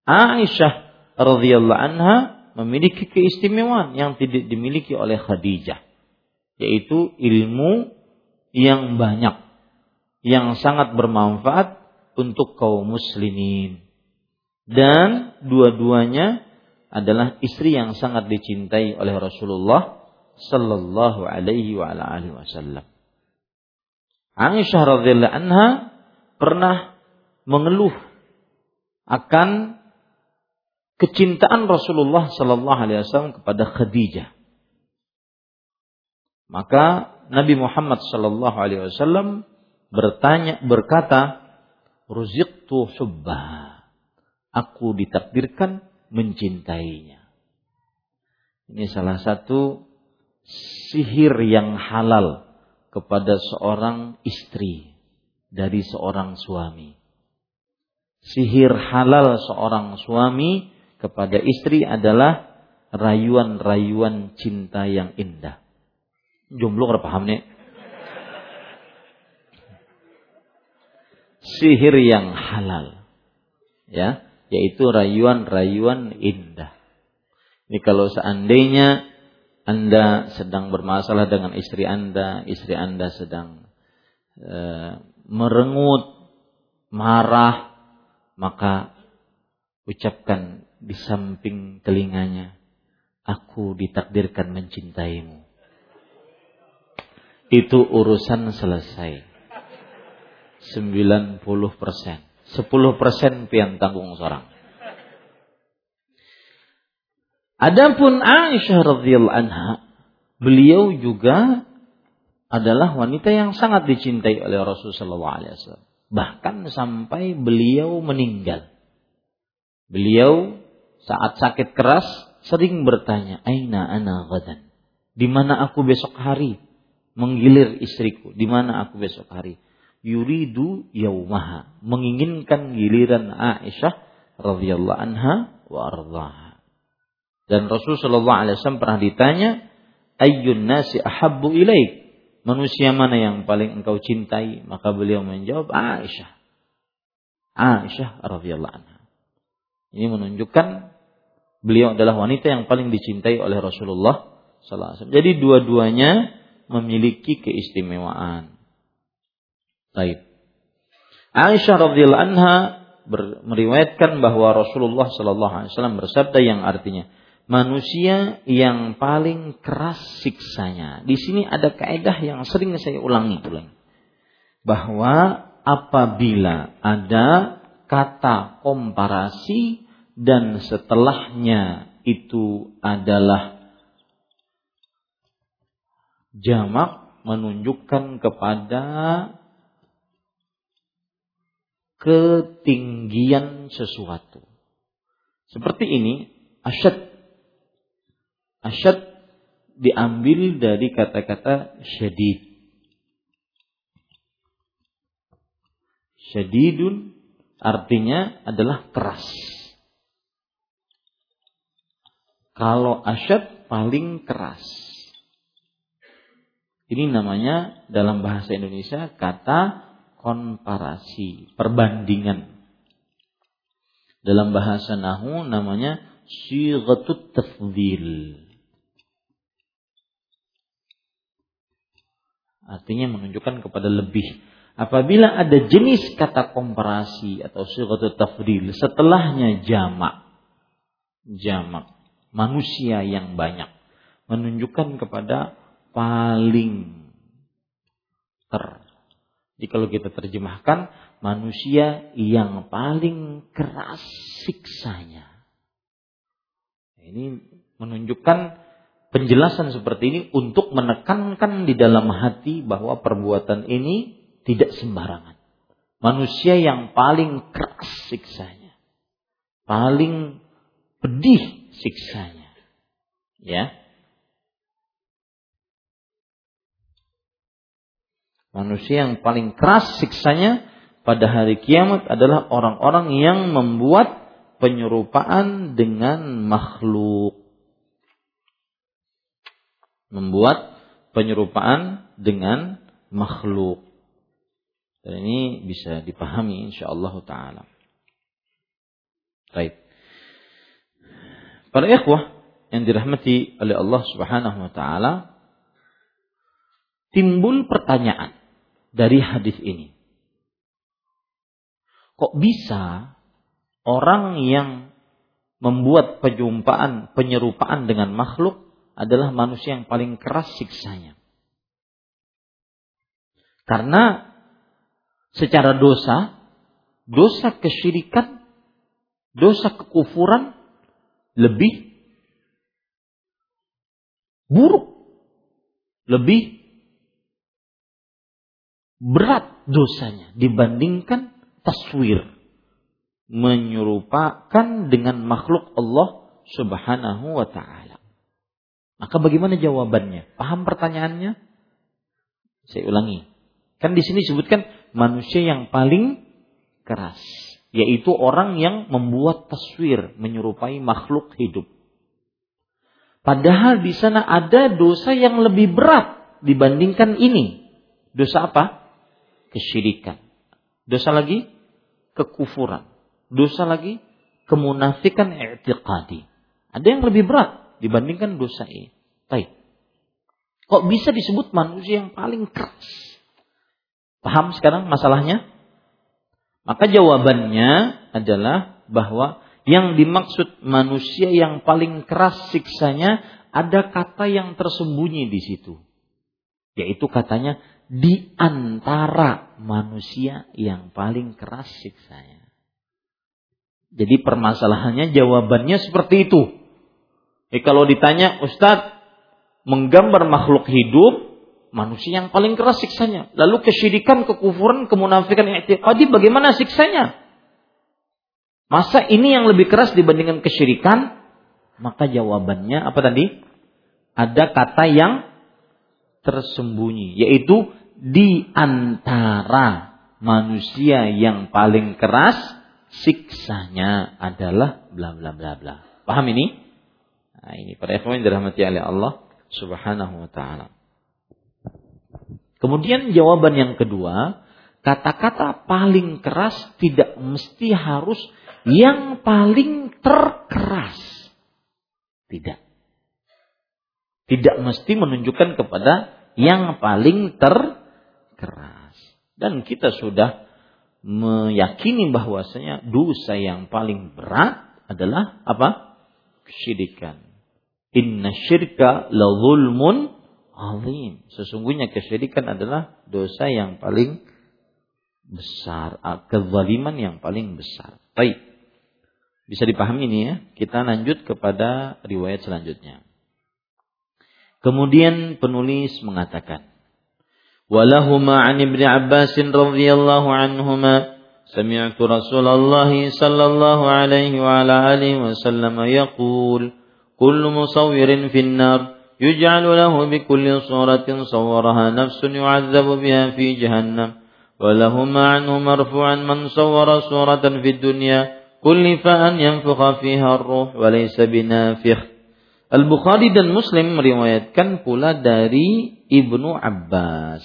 Speaker 1: Aisyah radhiyallahu anha memiliki keistimewaan yang tidak dimiliki oleh Khadijah, yaitu ilmu yang banyak, yang sangat bermanfaat untuk kaum muslimin. Dan dua-duanya adalah istri yang sangat dicintai oleh Rasulullah sallallahu alaihi wa ala alihi wasallam. Aisyah radhiyallahu anha pernah mengeluh akan kecintaan Rasulullah sallallahu alaihi wasallam kepada Khadijah. Maka Nabi Muhammad sallallahu alaihi wasallam bertanya berkata, "Ruziqtu hubba." Aku ditakdirkan mencintainya. Ini salah satu sihir yang halal kepada seorang istri dari seorang suami. Sihir halal seorang suami kepada istri adalah rayuan-rayuan cinta yang indah. Jomblo nggak paham nih? Sihir yang halal. Ya, yaitu rayuan-rayuan indah. Ini kalau seandainya anda sedang bermasalah dengan istri Anda, istri Anda sedang e, merengut, marah, maka ucapkan di samping telinganya, aku ditakdirkan mencintaimu. Itu urusan selesai. 90 persen. 10 persen pian tanggung seorang. Adapun Aisyah radhiyallahu anha, beliau juga adalah wanita yang sangat dicintai oleh Rasulullah SAW. Bahkan sampai beliau meninggal. Beliau saat sakit keras sering bertanya, "Aina ana gadan?" Di mana aku besok hari? Menggilir istriku, di mana aku besok hari? Yuridu yaumaha, menginginkan giliran Aisyah radhiyallahu anha wa ardhaha. Dan Rasul Shallallahu Alaihi Wasallam pernah ditanya, Ayyun nasi ahabbu ilaik. Manusia mana yang paling engkau cintai? Maka beliau menjawab, Aisyah. Aisyah radhiyallahu anha. Ini menunjukkan beliau adalah wanita yang paling dicintai oleh Rasulullah Sallallahu Alaihi Wasallam. Jadi dua-duanya memiliki keistimewaan. Baik. Aisyah radhiyallahu anha meriwayatkan bahwa Rasulullah Sallallahu Alaihi Wasallam bersabda yang artinya, manusia yang paling keras siksanya. Di sini ada kaidah yang sering saya ulangi ulangi. Bahwa apabila ada kata komparasi dan setelahnya itu adalah jamak menunjukkan kepada ketinggian sesuatu. Seperti ini, asyad Asyad diambil dari kata-kata syadid. Syadidun artinya adalah keras. Kalau asyad paling keras. Ini namanya dalam bahasa Indonesia kata komparasi, perbandingan. Dalam bahasa Nahu namanya sighatut tafdil. Artinya menunjukkan kepada lebih. Apabila ada jenis kata komparasi atau suatu tafdil setelahnya jamak. Jamak. Manusia yang banyak. Menunjukkan kepada paling ter. Jadi kalau kita terjemahkan manusia yang paling keras siksanya. Ini menunjukkan penjelasan seperti ini untuk menekankan di dalam hati bahwa perbuatan ini tidak sembarangan. Manusia yang paling keras siksanya. Paling pedih siksanya. Ya. Manusia yang paling keras siksanya pada hari kiamat adalah orang-orang yang membuat penyerupaan dengan makhluk. Membuat penyerupaan dengan makhluk. Dan ini bisa dipahami insyaallah taala. Baik. Para ikhwah yang dirahmati oleh Allah Subhanahu wa taala, timbul pertanyaan dari hadis ini. Kok bisa orang yang membuat penyumpaan, penyerupaan dengan makhluk adalah manusia yang paling keras siksanya? Karena secara dosa, dosa kesyirikan, dosa kekufuran lebih buruk, lebih berat dosanya dibandingkan taswir menyerupakan dengan makhluk Allah Subhanahu wa taala. Maka bagaimana jawabannya? Paham pertanyaannya? Saya ulangi. Kan di sini disebutkan manusia yang paling keras, yaitu orang yang membuat taswir menyerupai makhluk hidup. Padahal di sana ada dosa yang lebih berat dibandingkan ini. Dosa apa? Kesyirikan. Dosa lagi kekufuran. Dosa lagi kemunafikan i'tiqadi. Ada yang lebih berat dibandingkan dosa ini. Baik. Kok bisa disebut manusia yang paling keras? Paham sekarang masalahnya? Maka jawabannya adalah bahwa yang dimaksud manusia yang paling keras siksanya ada kata yang tersembunyi di situ. Yaitu katanya di antara manusia yang paling keras siksanya. Jadi permasalahannya jawabannya seperti itu. Jadi kalau ditanya Ustadz menggambar makhluk hidup manusia yang paling keras siksanya. Lalu kesyirikan, kekufuran, kemunafikan, i'tiqadi bagaimana siksanya? Masa ini yang lebih keras dibandingkan kesyirikan? Maka jawabannya apa tadi? Ada kata yang tersembunyi, yaitu di antara manusia yang paling keras siksanya adalah bla bla bla bla. Paham ini? Nah, ini para ikhwan dirahmati oleh Allah Subhanahu wa taala. Kemudian jawaban yang kedua, kata-kata paling keras tidak mesti harus yang paling terkeras. Tidak. Tidak mesti menunjukkan kepada yang paling terkeras. Dan kita sudah meyakini bahwasanya dosa yang paling berat adalah apa? Kesyirikan. Inna syirka la zulmun azim. Sesungguhnya kesyirikan adalah dosa yang paling besar, kezaliman yang paling besar. Baik. Bisa dipahami ini ya. Kita lanjut kepada riwayat selanjutnya. Kemudian penulis mengatakan, "Walahuma 'an Ibnu Abbas radhiyallahu anhuma sami'tu Rasulullah sallallahu alaihi wa ala alihi wasallam yaqul, kullu musawwirin fin nar يجعل له بكل صورة صورها نفس يعذب بها في جهنم ولهما عنه مرفوعا من صور صورة في الدنيا كلف أن ينفخ فيها الروح وليس بنافخ Al-Bukhari dan Muslim meriwayatkan pula dari Ibnu Abbas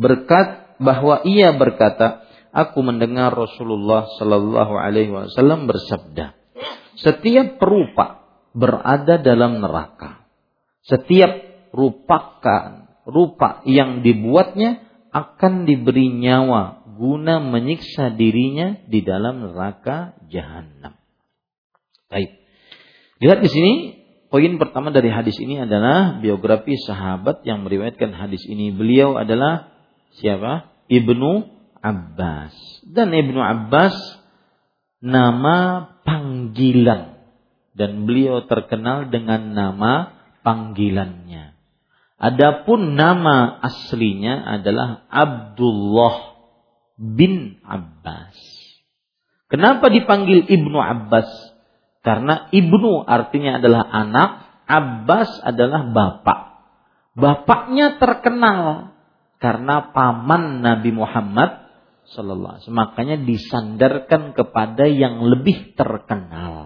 Speaker 1: berkat bahwa ia berkata, aku mendengar Rasulullah Shallallahu Alaihi Wasallam bersabda, setiap perupa berada dalam neraka setiap rupakan rupa yang dibuatnya akan diberi nyawa guna menyiksa dirinya di dalam neraka jahanam. Baik. Lihat di sini poin pertama dari hadis ini adalah biografi sahabat yang meriwayatkan hadis ini. Beliau adalah siapa? Ibnu Abbas. Dan Ibnu Abbas nama panggilan dan beliau terkenal dengan nama panggilannya. Adapun nama aslinya adalah Abdullah bin Abbas. Kenapa dipanggil Ibnu Abbas? Karena Ibnu artinya adalah anak, Abbas adalah bapak. Bapaknya terkenal karena paman Nabi Muhammad sallallahu alaihi Makanya disandarkan kepada yang lebih terkenal.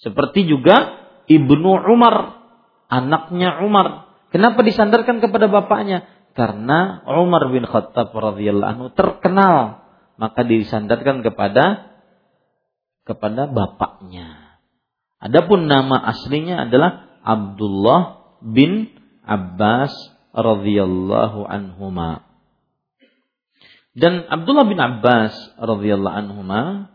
Speaker 1: Seperti juga Ibnu Umar, anaknya Umar Kenapa disandarkan kepada bapaknya? Karena Umar bin Khattab radhiyallahu anhu terkenal, maka disandarkan kepada kepada bapaknya. Adapun nama aslinya adalah Abdullah bin Abbas radhiyallahu anhuma. Dan Abdullah bin Abbas radhiyallahu anhuma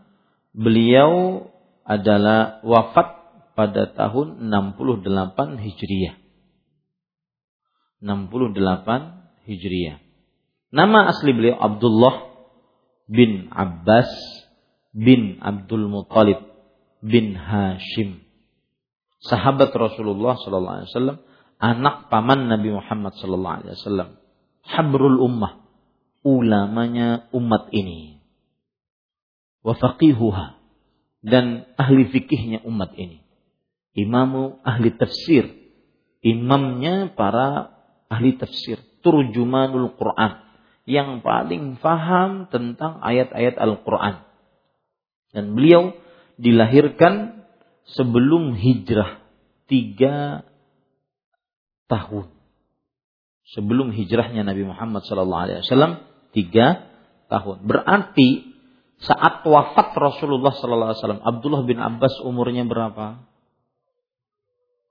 Speaker 1: beliau adalah wafat pada tahun 68 Hijriah. 68 Hijriah. Nama asli beliau Abdullah bin Abbas bin Abdul Muthalib bin Hashim. Sahabat Rasulullah sallallahu alaihi wasallam, anak paman Nabi Muhammad sallallahu alaihi wasallam. Habrul ummah, ulamanya umat ini. Wa faqihuha dan ahli fikihnya umat ini. Imamu ahli tafsir, imamnya para ahli tafsir, turjumanul Quran yang paling faham tentang ayat-ayat Al-Quran. Dan beliau dilahirkan sebelum hijrah tiga tahun. Sebelum hijrahnya Nabi Muhammad SAW tiga tahun. Berarti saat wafat Rasulullah SAW, Abdullah bin Abbas umurnya berapa?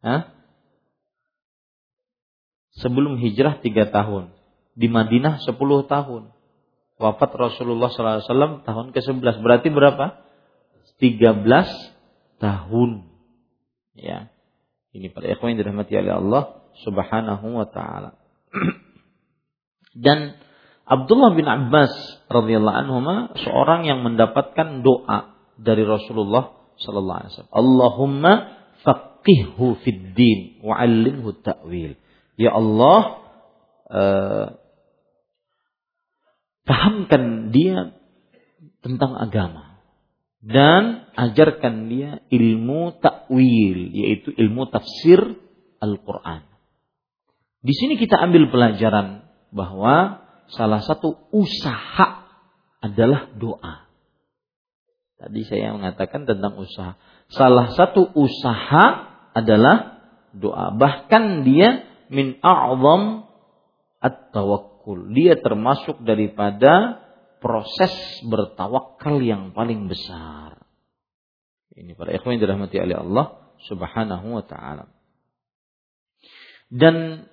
Speaker 1: Hah? sebelum hijrah tiga tahun. Di Madinah sepuluh tahun. Wafat Rasulullah SAW tahun ke-11. Berarti berapa? 13 tahun. Ya. Ini pada ikhwan yang dirahmati oleh Allah Subhanahu wa taala. Dan Abdullah bin Abbas radhiyallahu anhu seorang yang mendapatkan doa dari Rasulullah sallallahu alaihi wasallam. Allahumma faqihhu fid din wa 'allimhu ta'wil. Ya Allah, eh, pahamkan dia tentang agama dan ajarkan dia ilmu takwil yaitu ilmu tafsir Al-Qur'an. Di sini kita ambil pelajaran bahwa salah satu usaha adalah doa. Tadi saya mengatakan tentang usaha. Salah satu usaha adalah doa. Bahkan dia min a'zam at-tawakkul. Dia termasuk daripada proses bertawakal yang paling besar. Ini para ikhwan yang dirahmati oleh Allah Subhanahu wa taala. Dan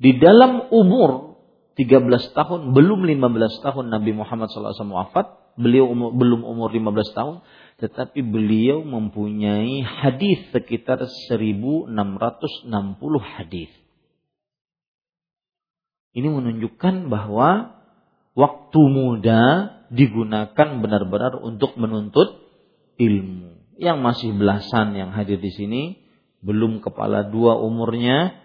Speaker 1: di dalam umur 13 tahun, belum 15 tahun Nabi Muhammad SAW wafat, beliau umur, belum umur 15 tahun, tetapi beliau mempunyai hadis sekitar 1660 hadis. Ini menunjukkan bahwa waktu muda digunakan benar-benar untuk menuntut ilmu. Yang masih belasan yang hadir di sini belum kepala dua umurnya,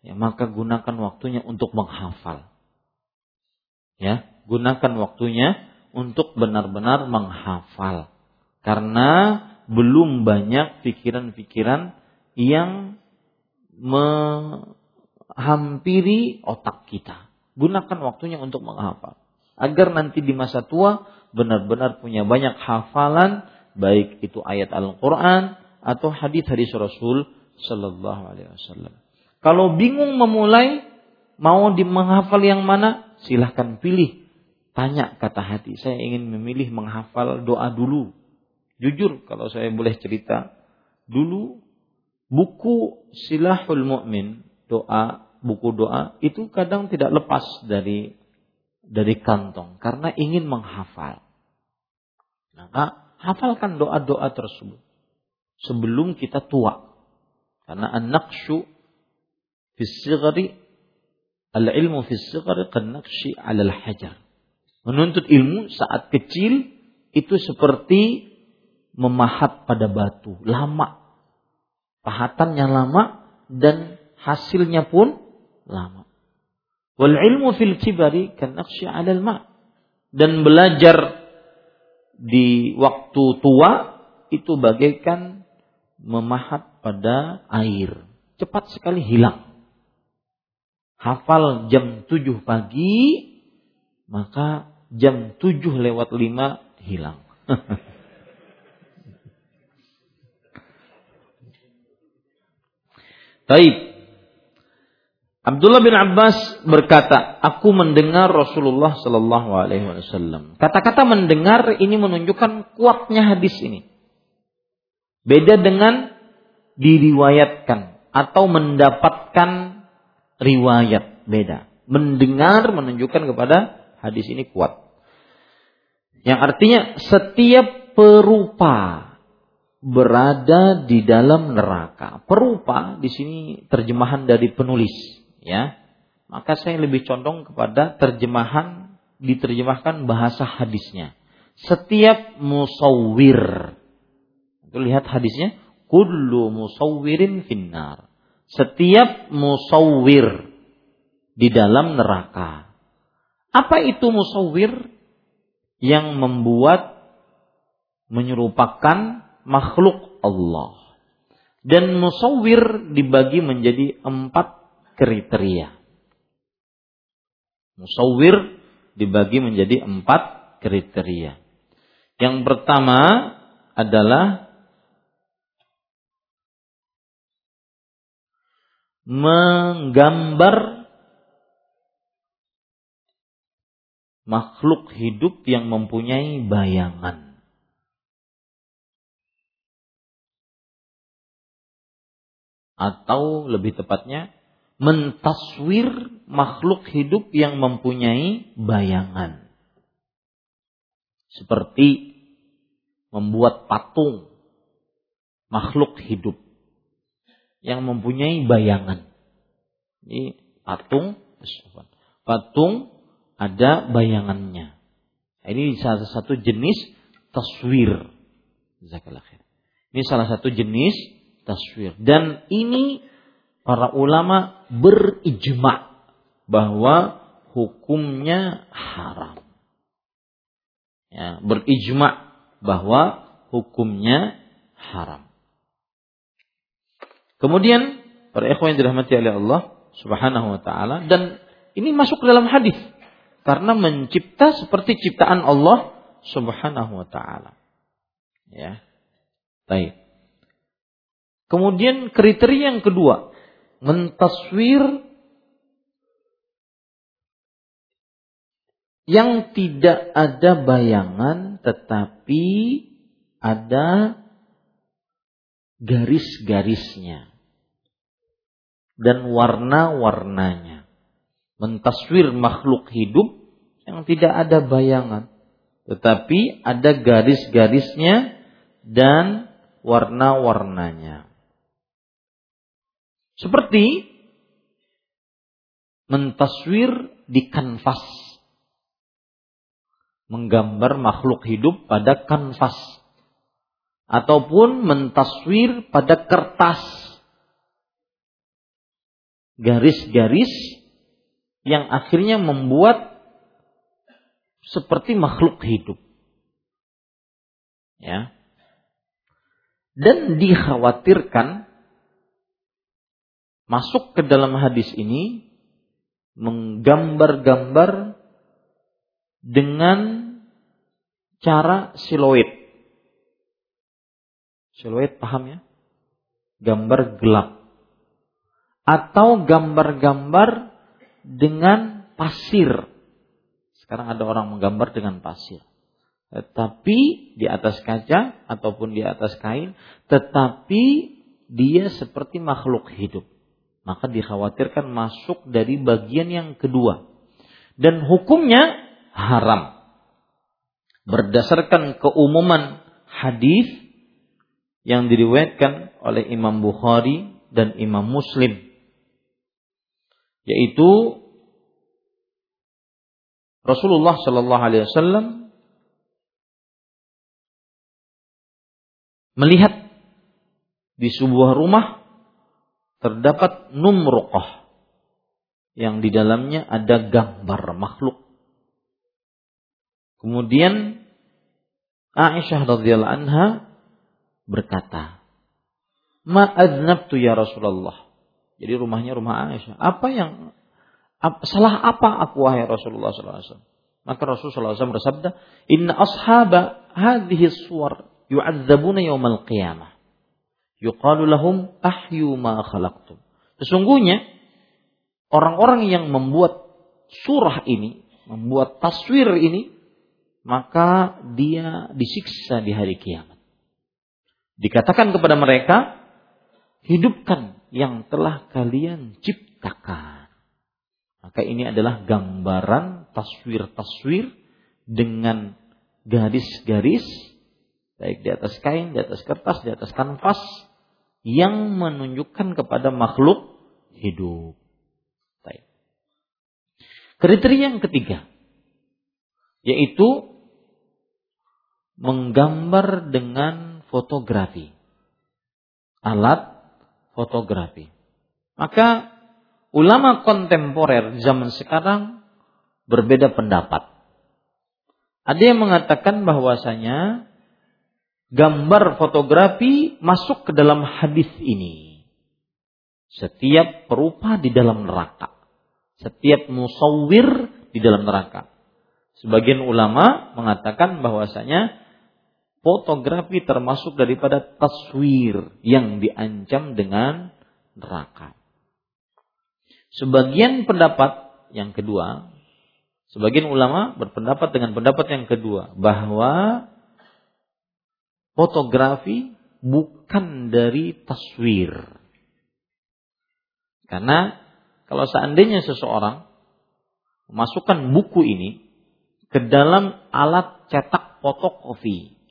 Speaker 1: ya maka gunakan waktunya untuk menghafal. Ya, gunakan waktunya untuk benar-benar menghafal karena belum banyak pikiran-pikiran yang menghampiri otak kita. Gunakan waktunya untuk menghafal. Agar nanti di masa tua benar-benar punya banyak hafalan, baik itu ayat Al-Quran atau hadis-hadis Rasul Sallallahu Alaihi Wasallam. Kalau bingung memulai, mau di menghafal yang mana, silahkan pilih. Tanya kata hati, saya ingin memilih menghafal doa dulu Jujur kalau saya boleh cerita, dulu buku Silahul Mu'min, doa buku doa itu kadang tidak lepas dari dari kantong karena ingin menghafal. Maka hafalkan doa-doa tersebut sebelum kita tua. Karena an-naqsyu fi al-ilmu fi sigari kan naqshi 'ala al-hajar. Menuntut ilmu saat kecil itu seperti memahat pada batu, lama. Pahatannya lama dan hasilnya pun lama. Wal ilmu fil kibari kan naqshi 'alal ma. Dan belajar di waktu tua itu bagaikan memahat pada air. Cepat sekali hilang. Hafal jam 7 pagi, maka jam 7 lewat 5 hilang. Baik. Abdullah bin Abbas berkata, aku mendengar Rasulullah Shallallahu Alaihi Wasallam. Kata-kata mendengar ini menunjukkan kuatnya hadis ini. Beda dengan diriwayatkan atau mendapatkan riwayat beda. Mendengar menunjukkan kepada hadis ini kuat. Yang artinya setiap perupa berada di dalam neraka. Perupa di sini terjemahan dari penulis ya maka saya lebih condong kepada terjemahan diterjemahkan bahasa hadisnya setiap musawwir itu lihat hadisnya kullu musawwirin finnar setiap musawwir di dalam neraka apa itu musawwir yang membuat menyerupakan makhluk Allah dan musawwir dibagi menjadi empat kriteria. Musawir dibagi menjadi empat kriteria. Yang pertama adalah menggambar makhluk hidup yang mempunyai bayangan. Atau lebih tepatnya mentaswir makhluk hidup yang mempunyai bayangan. Seperti membuat patung makhluk hidup yang mempunyai bayangan. Ini patung, patung ada bayangannya. Ini salah satu jenis taswir. Ini salah satu jenis taswir. Dan ini para ulama berijma bahwa hukumnya haram. Ya, berijma bahwa hukumnya haram. Kemudian para ikhwan yang dirahmati oleh Allah Subhanahu wa taala dan ini masuk ke dalam hadis karena mencipta seperti ciptaan Allah Subhanahu wa taala. Ya. Baik. Kemudian kriteria yang kedua, mentaswir yang tidak ada bayangan tetapi ada garis-garisnya dan warna-warnanya. Mentaswir makhluk hidup yang tidak ada bayangan tetapi ada garis-garisnya dan warna-warnanya. Seperti mentaswir di kanvas. Menggambar makhluk hidup pada kanvas. Ataupun mentaswir pada kertas. Garis-garis yang akhirnya membuat seperti makhluk hidup. Ya. Dan dikhawatirkan masuk ke dalam hadis ini menggambar-gambar dengan cara siluet. Siluet paham ya? Gambar gelap. Atau gambar-gambar dengan pasir. Sekarang ada orang menggambar dengan pasir. Tetapi di atas kaca ataupun di atas kain, tetapi dia seperti makhluk hidup maka dikhawatirkan masuk dari bagian yang kedua. Dan hukumnya haram. Berdasarkan keumuman hadis yang diriwayatkan oleh Imam Bukhari dan Imam Muslim yaitu Rasulullah Shallallahu Alaihi Wasallam melihat di sebuah rumah terdapat numruqah yang di dalamnya ada gambar makhluk. Kemudian Aisyah radhiyallahu anha berkata, "Ma aznabtu ya Rasulullah." Jadi rumahnya rumah Aisyah. Apa yang salah apa aku wahai Rasulullah SAW? Maka Rasulullah SAW bersabda, Inna ashaba hadhihi suwar yu'adzabuna yawmal qiyamah. Yuqalu lahum ahyu ma khalaqtum. Sesungguhnya, orang-orang yang membuat surah ini, membuat taswir ini, maka dia disiksa di hari kiamat. Dikatakan kepada mereka, hidupkan yang telah kalian ciptakan. Maka ini adalah gambaran taswir-taswir dengan garis-garis baik di atas kain, di atas kertas, di atas kanvas yang menunjukkan kepada makhluk hidup. Baik. Kriteria yang ketiga yaitu menggambar dengan fotografi. Alat fotografi. Maka ulama kontemporer zaman sekarang berbeda pendapat. Ada yang mengatakan bahwasanya gambar fotografi masuk ke dalam hadis ini. Setiap perupa di dalam neraka. Setiap musawir di dalam neraka. Sebagian ulama mengatakan bahwasanya fotografi termasuk daripada taswir yang diancam dengan neraka. Sebagian pendapat yang kedua, sebagian ulama berpendapat dengan pendapat yang kedua bahwa fotografi bukan dari taswir. Karena kalau seandainya seseorang memasukkan buku ini ke dalam alat cetak fotokopi,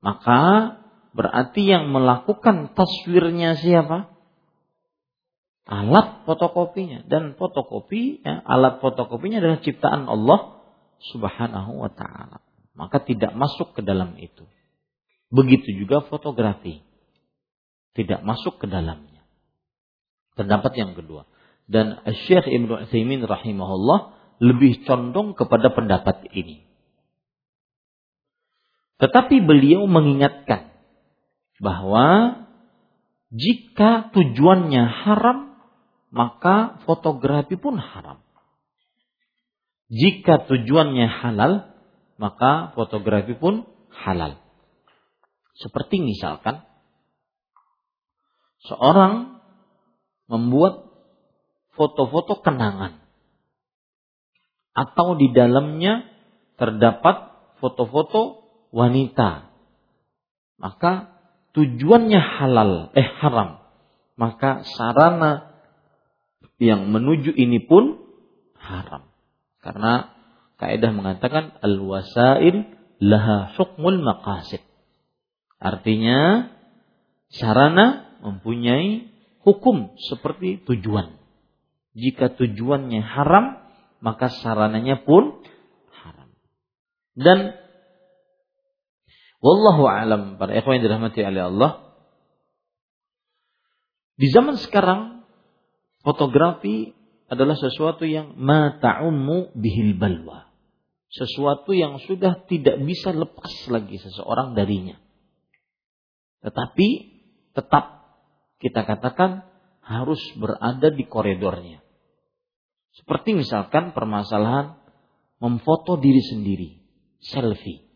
Speaker 1: maka berarti yang melakukan taswirnya siapa? alat fotokopinya dan fotokopi ya, alat fotokopinya adalah ciptaan Allah Subhanahu wa taala. Maka tidak masuk ke dalam itu. Begitu juga fotografi. Tidak masuk ke dalamnya. Pendapat yang kedua. Dan Syekh Ibnu Utsaimin rahimahullah lebih condong kepada pendapat ini. Tetapi beliau mengingatkan bahwa jika tujuannya haram maka fotografi pun haram. Jika tujuannya halal, maka fotografi pun halal. Seperti misalkan seorang membuat foto-foto kenangan atau di dalamnya terdapat foto-foto wanita. Maka tujuannya halal, eh haram. Maka sarana yang menuju ini pun haram. Karena kaidah mengatakan al-wasail laha hukmul maqasid. Artinya sarana mempunyai hukum seperti tujuan. Jika tujuannya haram, maka sarananya pun haram. Dan wallahu alam para ikhwan yang dirahmati oleh Allah di zaman sekarang Fotografi adalah sesuatu yang mata'ummu bihil balwa. Sesuatu yang sudah tidak bisa lepas lagi seseorang darinya. Tetapi tetap kita katakan harus berada di koridornya. Seperti misalkan permasalahan memfoto diri sendiri, selfie.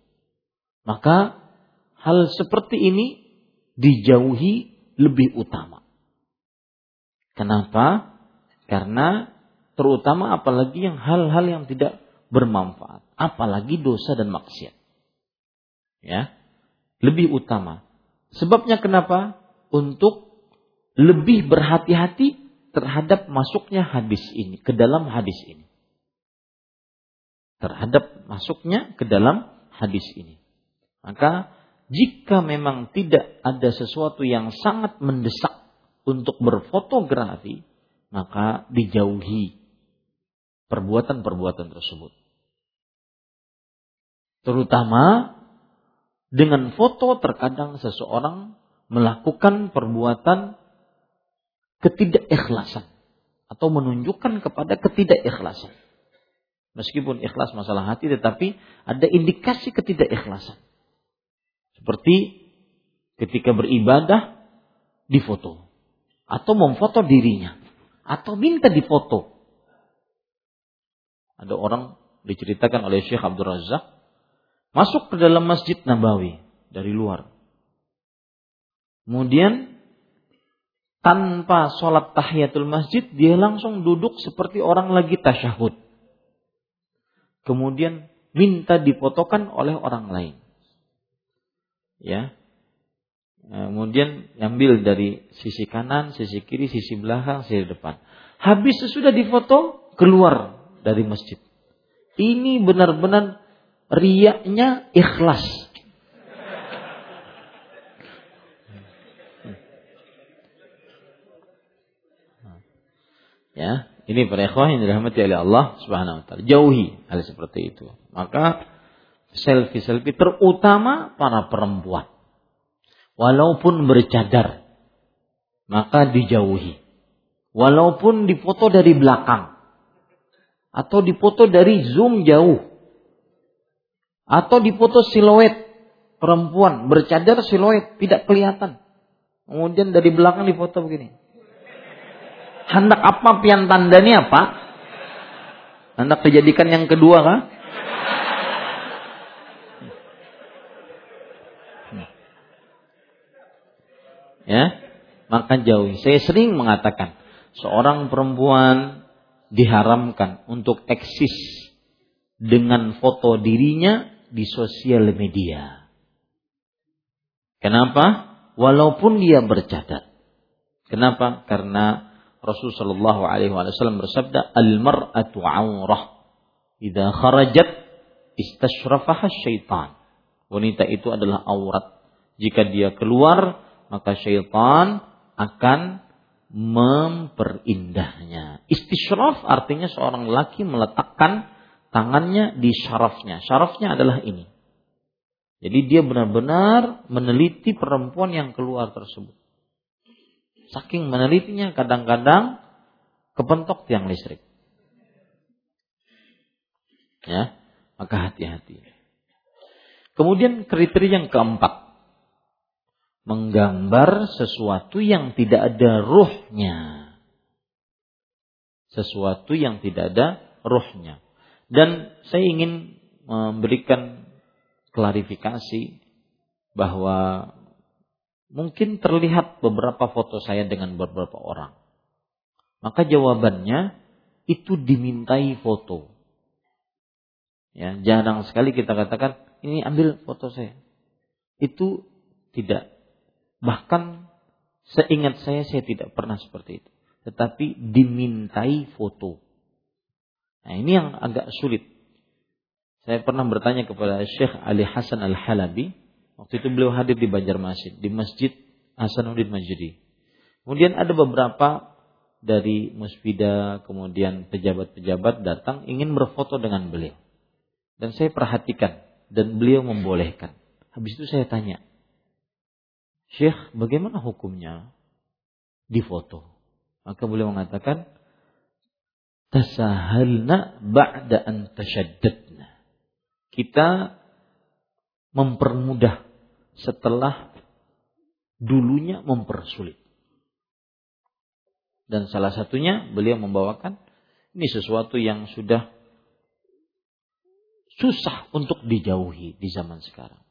Speaker 1: Maka hal seperti ini dijauhi lebih utama. Kenapa? Karena terutama apalagi yang hal-hal yang tidak bermanfaat, apalagi dosa dan maksiat. Ya. Lebih utama. Sebabnya kenapa? Untuk lebih berhati-hati terhadap masuknya hadis ini ke dalam hadis ini. Terhadap masuknya ke dalam hadis ini. Maka jika memang tidak ada sesuatu yang sangat mendesak untuk berfotografi, maka dijauhi perbuatan-perbuatan tersebut. Terutama dengan foto terkadang seseorang melakukan perbuatan ketidakikhlasan atau menunjukkan kepada ketidakikhlasan. Meskipun ikhlas masalah hati tetapi ada indikasi ketidakikhlasan. Seperti ketika beribadah difoto atau memfoto dirinya atau minta difoto. Ada orang diceritakan oleh Syekh Abdul Razak masuk ke dalam Masjid Nabawi dari luar. Kemudian tanpa sholat tahiyatul masjid dia langsung duduk seperti orang lagi tasyahud. Kemudian minta dipotokan oleh orang lain. Ya. Kemudian ambil dari sisi kanan, sisi kiri, sisi belakang, sisi depan. Habis sesudah difoto, keluar dari masjid. Ini benar-benar riaknya ikhlas. Ya, ini para ikhwah yang dirahmati oleh Allah Subhanahu wa taala. Jauhi hal seperti itu. Maka selfie-selfie terutama para perempuan. Walaupun bercadar, maka dijauhi. Walaupun difoto dari belakang atau difoto dari zoom jauh atau dipoto siluet perempuan bercadar siluet tidak kelihatan. Kemudian dari belakang difoto begini. Hendak apa pian tandanya apa? Hendak dijadikan yang kedua kah? Ya, maka jauhi. Saya sering mengatakan, seorang perempuan diharamkan untuk eksis dengan foto dirinya di sosial media. Kenapa? Walaupun dia bercadar. Kenapa? Karena Rasulullah Shallallahu Alaihi Wasallam bersabda, "Al-mar'atu aurah, idza kharajat istashrafaha syaitan." Wanita itu adalah aurat. Jika dia keluar, maka syaitan akan memperindah,nya Istishraf artinya seorang laki meletakkan tangannya di syarafnya. Syarafnya adalah ini. Jadi dia benar-benar meneliti perempuan yang keluar tersebut. Saking menelitinya kadang-kadang kepentok tiang listrik. Ya, maka hati-hati. Kemudian kriteria yang keempat. Menggambar sesuatu yang tidak ada ruhnya. Sesuatu yang tidak ada ruhnya. Dan saya ingin memberikan klarifikasi bahwa mungkin terlihat beberapa foto saya dengan beberapa orang. Maka jawabannya itu dimintai foto. Ya, jarang sekali kita katakan ini ambil foto saya. Itu tidak. Bahkan seingat saya saya tidak pernah seperti itu. Tetapi dimintai foto. Nah ini yang agak sulit. Saya pernah bertanya kepada Syekh Ali Hasan Al-Halabi. Waktu itu beliau hadir di Banjarmasin, di Masjid Hasanuddin Majdi. Kemudian ada beberapa dari musbida, kemudian pejabat-pejabat datang ingin berfoto dengan beliau. Dan saya perhatikan dan beliau membolehkan. Habis itu saya tanya, Syekh bagaimana hukumnya difoto? Maka beliau mengatakan, tasahalna ba'da an tashaddadna. Kita mempermudah setelah dulunya mempersulit. Dan salah satunya beliau membawakan ini sesuatu yang sudah susah untuk dijauhi di zaman sekarang.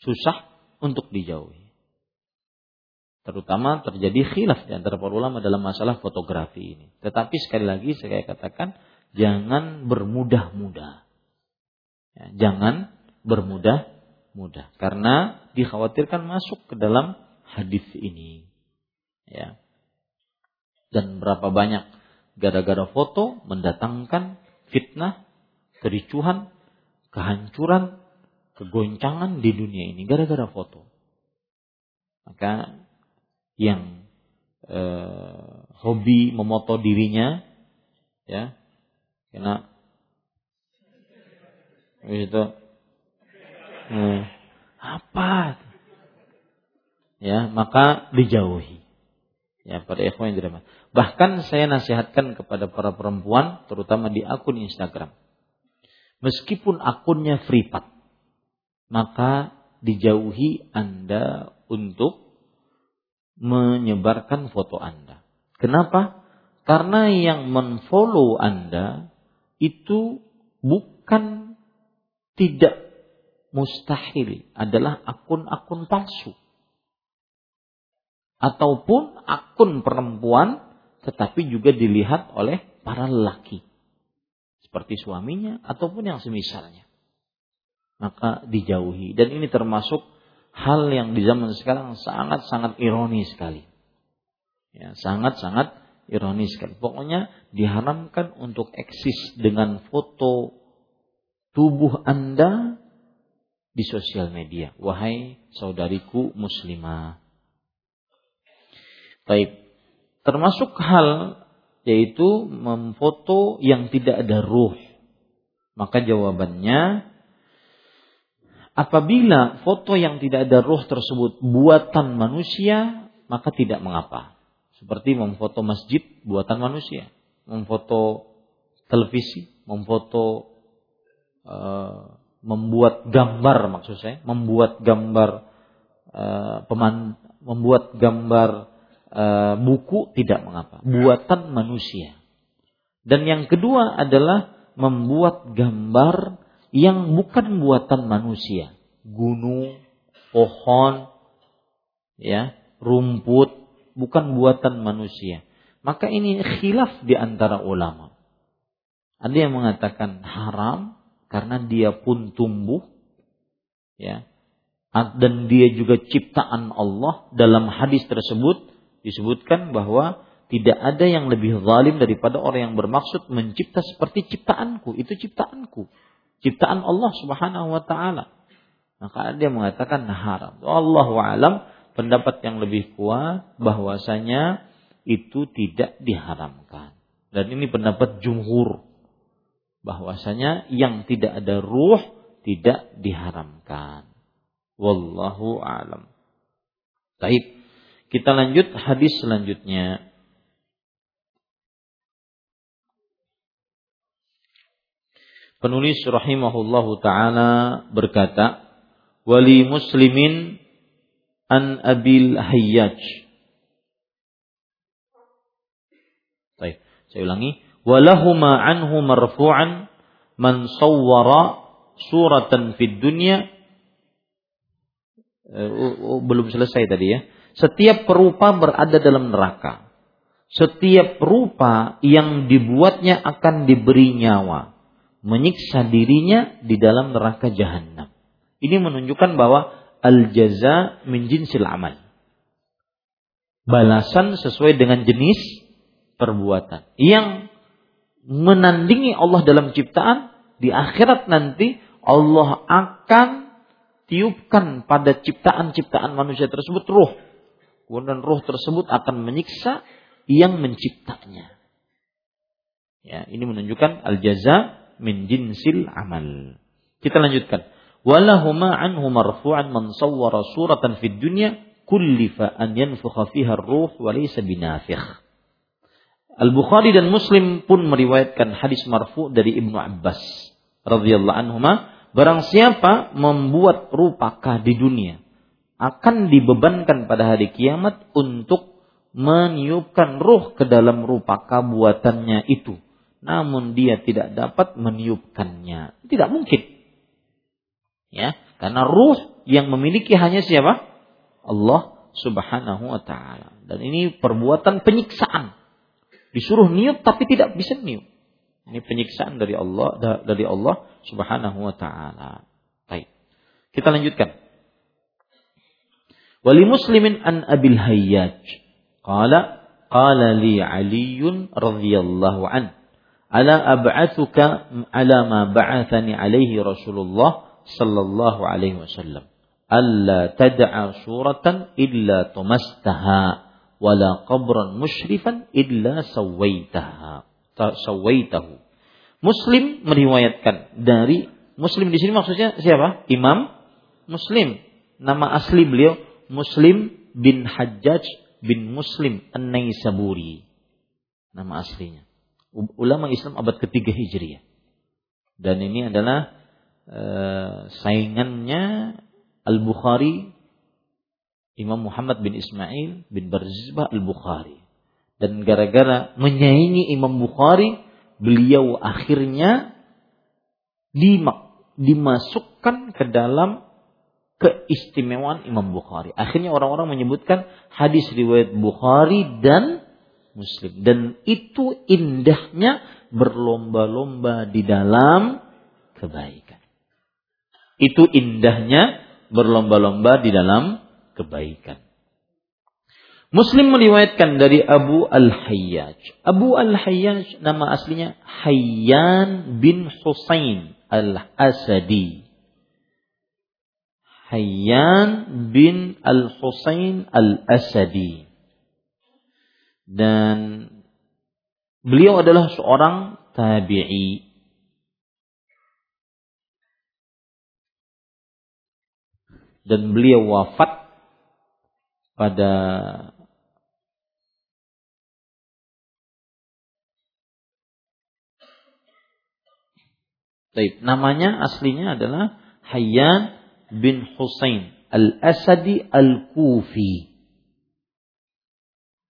Speaker 1: Susah untuk dijauhi. Terutama terjadi khilaf di antara para ulama dalam masalah fotografi ini. Tetapi sekali lagi saya katakan jangan bermudah-mudah. Ya, jangan bermudah-mudah karena dikhawatirkan masuk ke dalam hadis ini. Ya. Dan berapa banyak gara-gara foto mendatangkan fitnah, kericuhan, kehancuran, kegoncangan di dunia ini gara-gara foto. Maka yang eh, hobi memoto dirinya ya. Kena itu eh, apa? Ya maka dijauhi. Ya pada ikhwan yang dirahmati. Bahkan saya nasihatkan kepada para perempuan terutama di akun Instagram. Meskipun akunnya privat maka dijauhi Anda untuk menyebarkan foto Anda. Kenapa? Karena yang menfollow Anda itu bukan tidak mustahil adalah akun-akun palsu. Ataupun akun perempuan tetapi juga dilihat oleh para lelaki. Seperti suaminya ataupun yang semisalnya maka dijauhi. Dan ini termasuk hal yang di zaman sekarang sangat-sangat ironis sekali. Ya, sangat-sangat ironis sekali. Pokoknya diharamkan untuk eksis dengan foto tubuh Anda di sosial media. Wahai saudariku muslimah. Baik. Termasuk hal yaitu memfoto yang tidak ada ruh. Maka jawabannya Apabila foto yang tidak ada roh tersebut buatan manusia, maka tidak mengapa. Seperti memfoto masjid buatan manusia, memfoto televisi, memfoto uh, membuat gambar maksud saya, membuat gambar uh, peman, membuat gambar uh, buku tidak mengapa, buatan manusia. Dan yang kedua adalah membuat gambar yang bukan buatan manusia, gunung, pohon, ya, rumput, bukan buatan manusia. Maka ini khilaf di antara ulama. Ada yang mengatakan haram karena dia pun tumbuh, ya, dan dia juga ciptaan Allah. Dalam hadis tersebut disebutkan bahwa tidak ada yang lebih zalim daripada orang yang bermaksud mencipta seperti ciptaanku. Itu ciptaanku ciptaan Allah Subhanahu wa taala. Maka dia mengatakan haram. Allah alam pendapat yang lebih kuat bahwasanya itu tidak diharamkan. Dan ini pendapat jumhur bahwasanya yang tidak ada ruh tidak diharamkan. Wallahu alam. Baik. Kita lanjut hadis selanjutnya. Penulis rahimahullahu taala berkata, "Wali muslimin an Abil Hayyaj." Baik, saya ulangi. Walahuma anhu marfu'an man sawwara suratan fid dunya uh, belum selesai tadi ya. Setiap perupa berada dalam neraka. Setiap perupa yang dibuatnya akan diberi nyawa menyiksa dirinya di dalam neraka jahanam. Ini menunjukkan bahwa al-jaza min jinsil amal. Balasan sesuai dengan jenis perbuatan. Yang menandingi Allah dalam ciptaan di akhirat nanti Allah akan tiupkan pada ciptaan-ciptaan manusia tersebut ruh. Kemudian ruh tersebut akan menyiksa yang menciptanya. Ya, ini menunjukkan al-jaza min jinsil amal. Kita lanjutkan. Walahuma anhu marfu'an man sawwara suratan fid dunya kullifa an yanfukha fiha ruh wa laysa binafikh. Al-Bukhari dan Muslim pun meriwayatkan hadis marfu dari Ibnu Abbas radhiyallahu anhuma barang siapa membuat rupakah di dunia akan dibebankan pada hari kiamat untuk meniupkan ruh ke dalam rupaka buatannya itu namun dia tidak dapat meniupkannya. Tidak mungkin. Ya, karena ruh yang memiliki hanya siapa? Allah Subhanahu wa taala. Dan ini perbuatan penyiksaan. Disuruh niup tapi tidak bisa niup. Ini penyiksaan dari Allah dari Allah Subhanahu wa taala. Baik. Kita lanjutkan. Wali muslimin an Abil Hayyaj qala qala li Ali radhiyallahu an ala ab'athuka ala ma ba'athani alaihi Rasulullah sallallahu alaihi wasallam alla tad'a suratan illa tumastaha wala qabran musyrifan illa sawaitaha Muslim meriwayatkan dari Muslim di sini maksudnya siapa? Imam Muslim. Nama asli beliau Muslim bin Hajjaj bin Muslim An-Naisaburi. Nama aslinya. Ulama Islam abad ketiga Hijriah. Dan ini adalah uh, saingannya Al-Bukhari Imam Muhammad bin Ismail bin Barzibah Al-Bukhari. Dan gara-gara menyaingi Imam Bukhari, beliau akhirnya dimasukkan ke dalam keistimewaan Imam Bukhari. Akhirnya orang-orang menyebutkan hadis riwayat Bukhari dan Muslim. Dan itu indahnya berlomba-lomba di dalam kebaikan. Itu indahnya berlomba-lomba di dalam kebaikan. Muslim meriwayatkan dari Abu Al-Hayyaj. Abu Al-Hayyaj nama aslinya Hayyan bin Husain Al-Asadi. Hayyan bin Al-Husain Al-Asadi. Dan beliau adalah seorang tabi'i. Dan beliau wafat pada Taib. Namanya aslinya adalah Hayyan bin Husain Al-Asadi Al-Kufi.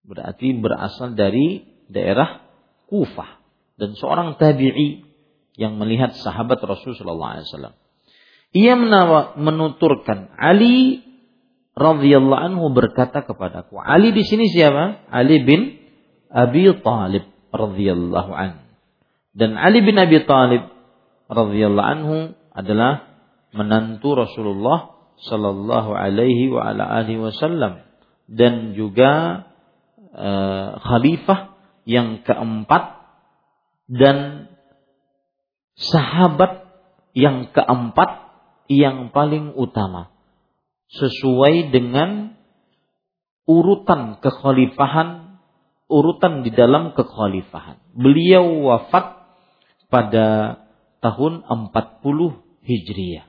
Speaker 1: Berarti berasal dari daerah Kufah dan seorang tabi'i yang melihat sahabat Rasulullah SAW. Ia menuturkan Ali radhiyallahu anhu berkata kepadaku. Ali di sini siapa? Ali bin Abi Talib radhiyallahu anhu. Dan Ali bin Abi Talib radhiyallahu anhu adalah menantu Rasulullah sallallahu alaihi wa ala alihi wasallam dan juga e, khalifah yang keempat dan sahabat yang keempat yang paling utama. Sesuai dengan urutan kekhalifahan urutan di dalam kekhalifahan. Beliau wafat pada tahun 40 Hijriah.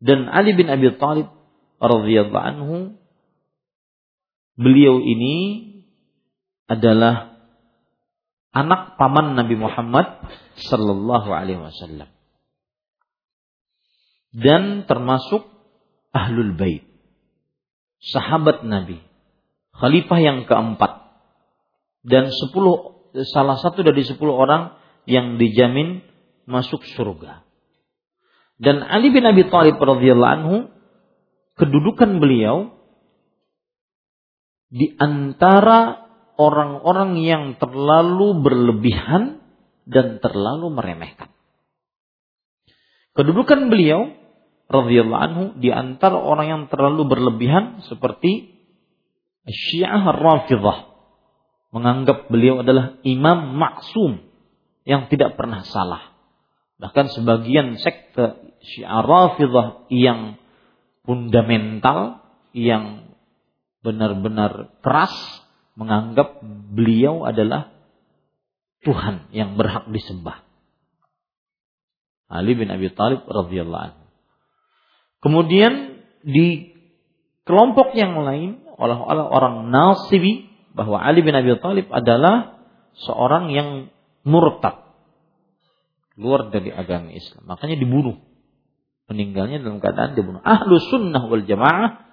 Speaker 1: Dan Ali bin Abi Thalib radhiyallahu anhu beliau ini adalah anak paman Nabi Muhammad sallallahu alaihi wasallam. Dan termasuk ahlul bait sahabat Nabi khalifah yang keempat. Dan sepuluh salah satu dari sepuluh orang yang dijamin masuk surga. Dan Ali bin Abi Thalib radhiyallahu anhu kedudukan beliau di antara orang-orang yang terlalu berlebihan dan terlalu meremehkan. Kedudukan beliau radhiyallahu anhu di antara orang yang terlalu berlebihan seperti Syiah Rafidhah menganggap beliau adalah imam maksum yang tidak pernah salah. Bahkan sebagian sekte Syiah Rafidah yang fundamental yang benar-benar keras menganggap beliau adalah Tuhan yang berhak disembah. Ali bin Abi Thalib radhiyallahu anhu. Kemudian di kelompok yang lain oleh orang Nasibi bahwa Ali bin Abi Thalib adalah seorang yang murtad keluar dari agama Islam. Makanya dibunuh meninggalnya dalam keadaan dibunuh. Ahlu sunnah wal jamaah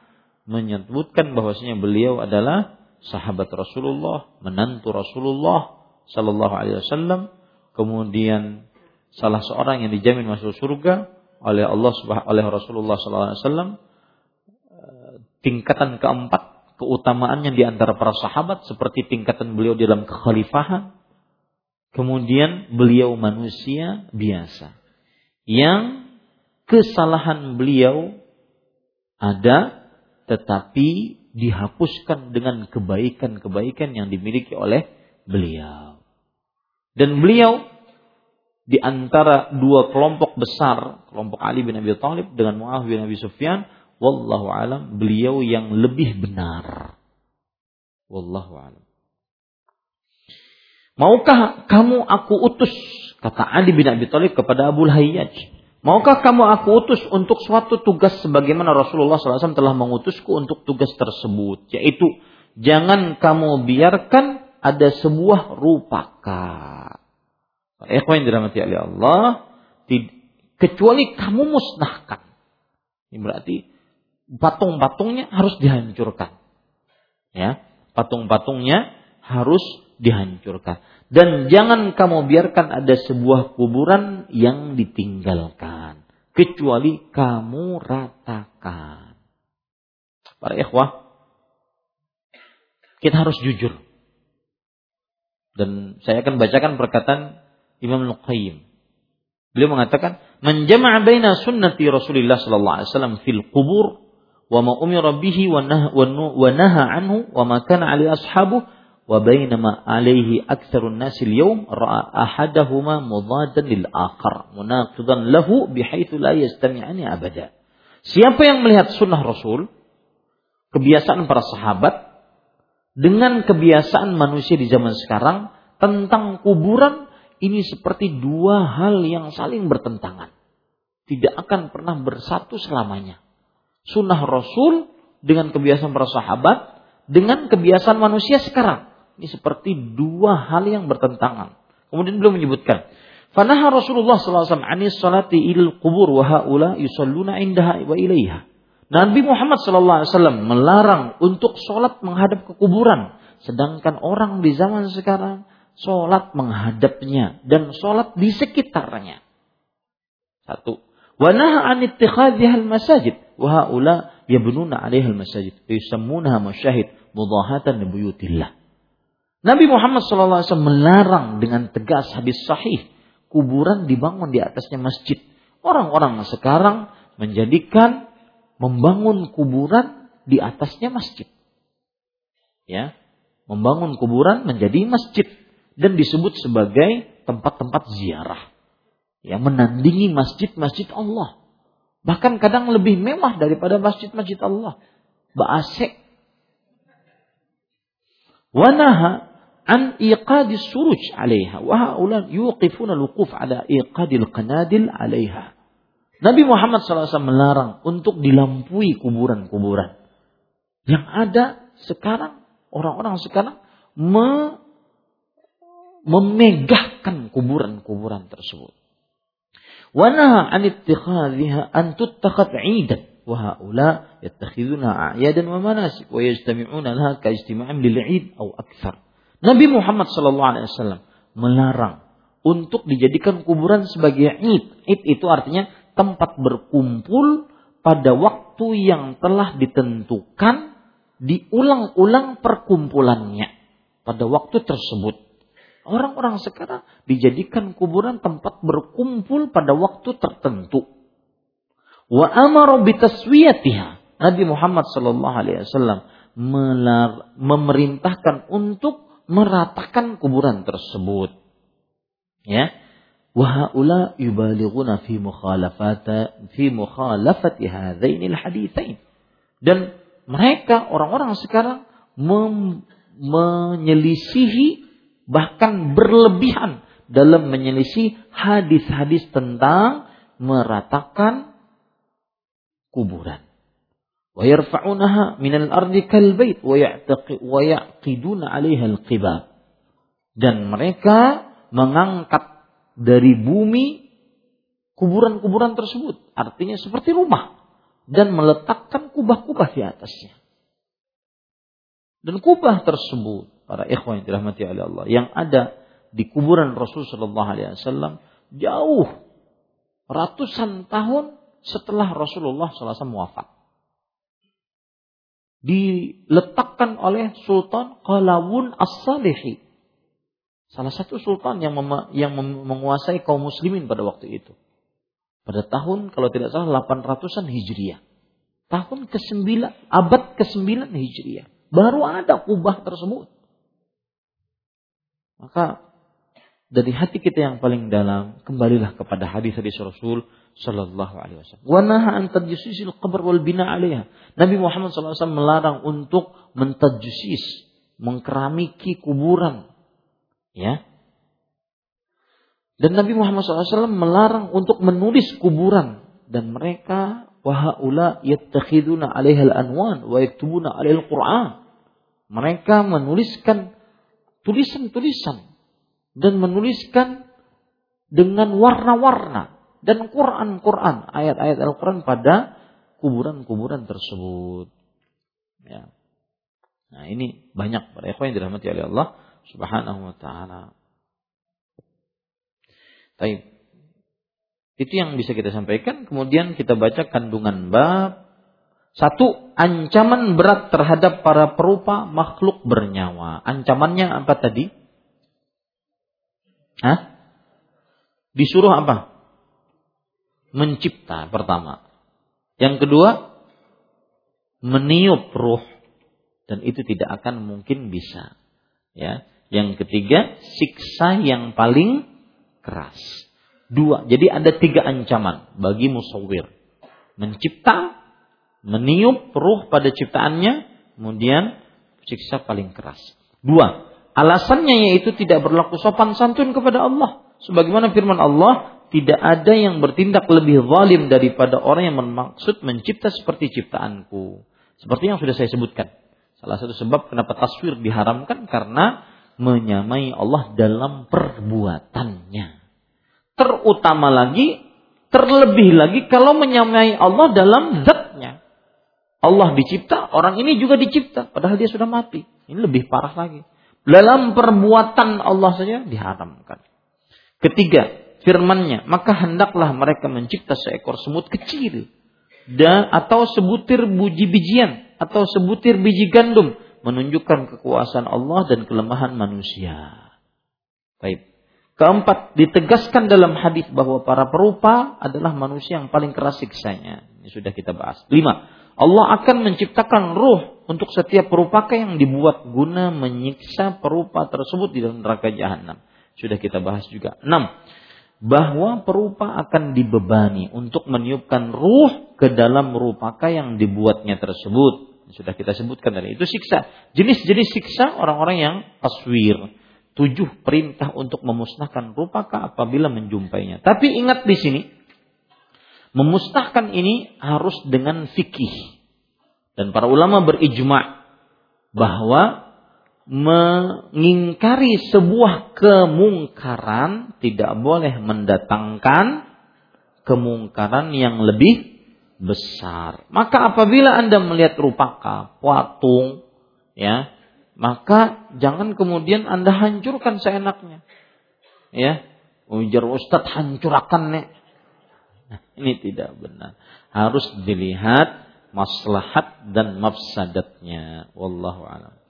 Speaker 1: menyebutkan bahwasanya beliau adalah sahabat Rasulullah, menantu Rasulullah Sallallahu Alaihi Wasallam, kemudian salah seorang yang dijamin masuk surga oleh Allah Subhanahu oleh Rasulullah Sallallahu Alaihi Wasallam. Eh, tingkatan keempat keutamaannya di antara para sahabat seperti tingkatan beliau dalam kekhalifahan. Kemudian beliau manusia biasa yang kesalahan beliau ada tetapi dihapuskan dengan kebaikan-kebaikan yang dimiliki oleh beliau. Dan beliau di antara dua kelompok besar, kelompok Ali bin Abi Thalib dengan Muawiyah bin Abi Sufyan, wallahu alam beliau yang lebih benar. Wallahu alam. Maukah kamu aku utus kata Ali bin Abi Thalib kepada Abu Hayyaj Maukah kamu aku utus untuk suatu tugas sebagaimana Rasulullah SAW telah mengutusku untuk tugas tersebut, yaitu jangan kamu biarkan ada sebuah rupaka. Ikhwan dirahmati oleh Allah, kecuali kamu musnahkan. Ini berarti patung-patungnya harus dihancurkan. Ya, patung-patungnya harus dihancurkan. Dan jangan kamu biarkan ada sebuah kuburan yang ditinggalkan. Kecuali kamu ratakan. Para ikhwah, kita harus jujur. Dan saya akan bacakan perkataan Imam Al-Qayyim. Beliau mengatakan, "Menjama'a baina sunnati Rasulullah sallallahu alaihi wasallam fil qubur wa ma bihi wa naha anhu wa ma kana ali ashabuhu wa bainama alaihi aktsarun nasil yawm ra'a ahadahuma mudadan lil akhar munaqidan lahu bihaitsu la yastami'ani abada. Siapa yang melihat sunnah Rasul, kebiasaan para sahabat dengan kebiasaan manusia di zaman sekarang tentang kuburan ini seperti dua hal yang saling bertentangan. Tidak akan pernah bersatu selamanya. Sunnah Rasul dengan kebiasaan para sahabat dengan kebiasaan manusia sekarang. Ini seperti dua hal yang bertentangan. Kemudian beliau menyebutkan, Fanaha Rasulullah SAW anis salati il kubur wa haula yusalluna indaha wa ilaiha. Nabi Muhammad SAW melarang untuk sholat menghadap ke kuburan. Sedangkan orang di zaman sekarang sholat menghadapnya dan sholat di sekitarnya. Satu. Wa naha an ittikhadhiha masajid wa haula yabnuna 'alaiha al-masajid yusammunaha masyahid mudahatan li buyutillah. Nabi Muhammad SAW melarang dengan tegas hadis sahih kuburan dibangun di atasnya masjid. Orang-orang sekarang menjadikan membangun kuburan di atasnya masjid. Ya, membangun kuburan menjadi masjid dan disebut sebagai tempat-tempat ziarah. Ya, menandingi masjid-masjid Allah. Bahkan kadang lebih mewah daripada masjid-masjid Allah. Ba'asek. Wanaha an iqadis suruj 'alaiha wa haula yuqifuna al-wuquf ala iqadil qanadil 'alaiha. Nabi Muhammad SAW melarang untuk dilampui kuburan-kuburan. Yang ada sekarang, orang-orang sekarang me, memegahkan kuburan-kuburan tersebut. Wa naha an ittikhadhiha an tuttakhad 'idan wa haula yattakhiduna a'yadan wa manasik wa yajtami'una laha ka ijtima'in lil 'id aw akthar. Nabi Muhammad SAW melarang untuk dijadikan kuburan sebagai id. Id itu artinya tempat berkumpul pada waktu yang telah ditentukan diulang-ulang perkumpulannya pada waktu tersebut. Orang-orang sekarang dijadikan kuburan tempat berkumpul pada waktu tertentu. Wa amara. Nabi Muhammad sallallahu alaihi wasallam memerintahkan untuk meratakan kuburan tersebut. Ya. Wahaula yubalighuna fi mukhalafata fi mukhalafati hadainil haditsain. Dan mereka orang-orang sekarang mem, menyelisihi bahkan berlebihan dalam menyelisih hadis-hadis tentang meratakan kuburan. ويرفعونها من الأرض كالبيت kal bait wa ya'taqi dan mereka mengangkat dari bumi kuburan-kuburan tersebut. Artinya seperti rumah. Dan meletakkan kubah-kubah di atasnya. Dan kubah tersebut para ikhwan yang dirahmati oleh Allah yang ada di kuburan Rasul Shallallahu alaihi wasallam jauh ratusan tahun setelah Rasulullah SAW wafat diletakkan oleh Sultan Qalawun As-Salihi. Salah satu sultan yang mem yang menguasai kaum muslimin pada waktu itu. Pada tahun kalau tidak salah 800-an Hijriah. Tahun ke-9, abad ke-9 Hijriah. Baru ada kubah tersebut. Maka dari hati kita yang paling dalam, kembalilah kepada hadis-hadis Rasul Sallallahu Alaihi Wasallam. Wanaha an tajsisil qabr wal bina alaiha. Nabi Muhammad SAW melarang untuk mentajsis, mengkeramiki kuburan. Ya. Dan Nabi Muhammad SAW melarang untuk menulis kuburan dan mereka wahaula yattakhiduna 'alaiha al-anwan wa yaktubuna 'alaiha al-Qur'an. Mereka menuliskan tulisan-tulisan dan menuliskan dengan warna-warna dan Quran-Quran, ayat-ayat Al-Quran pada kuburan-kuburan tersebut. Ya. Nah ini banyak para ikhwan yang dirahmati oleh Allah Subhanahu wa taala. Baik. Itu yang bisa kita sampaikan. Kemudian kita baca kandungan bab. Satu, ancaman berat terhadap para perupa makhluk bernyawa. Ancamannya apa tadi? Hah? Disuruh apa? Mencipta pertama. Yang kedua, meniup ruh dan itu tidak akan mungkin bisa. Ya. Yang ketiga, siksa yang paling keras. Dua. Jadi ada tiga ancaman bagi musawir. Mencipta, meniup ruh pada ciptaannya, kemudian siksa paling keras. Dua. Alasannya yaitu tidak berlaku sopan santun kepada Allah. Sebagaimana firman Allah, tidak ada yang bertindak lebih zalim daripada orang yang bermaksud mencipta seperti ciptaanku. Seperti yang sudah saya sebutkan. Salah satu sebab kenapa taswir diharamkan karena menyamai Allah dalam perbuatannya terutama lagi, terlebih lagi kalau menyamai Allah dalam zatnya. Allah dicipta, orang ini juga dicipta, padahal dia sudah mati. Ini lebih parah lagi. Dalam perbuatan Allah saja diharamkan. Ketiga, firmannya, maka hendaklah mereka mencipta seekor semut kecil dan atau sebutir buji bijian atau sebutir biji gandum menunjukkan kekuasaan Allah dan kelemahan manusia. Baik. Keempat, ditegaskan dalam hadis bahwa para perupa adalah manusia yang paling keras siksanya. Ini sudah kita bahas. Lima, Allah akan menciptakan ruh untuk setiap perupaka yang dibuat guna menyiksa perupa tersebut di dalam neraka jahanam. Sudah kita bahas juga. Enam, bahwa perupa akan dibebani untuk meniupkan ruh ke dalam perupaka yang dibuatnya tersebut. Sudah kita sebutkan tadi. Itu siksa. Jenis-jenis siksa orang-orang yang taswir tujuh perintah untuk memusnahkan rupaka apabila menjumpainya. Tapi ingat di sini, memusnahkan ini harus dengan fikih. Dan para ulama berijma bahwa mengingkari sebuah kemungkaran tidak boleh mendatangkan kemungkaran yang lebih besar. Maka apabila Anda melihat rupaka, patung, ya, maka jangan kemudian Anda hancurkan seenaknya. Ya, ujar Ustaz hancurkan nek. Nah, ini tidak benar. Harus dilihat maslahat dan mafsadatnya. Wallahu a'lam.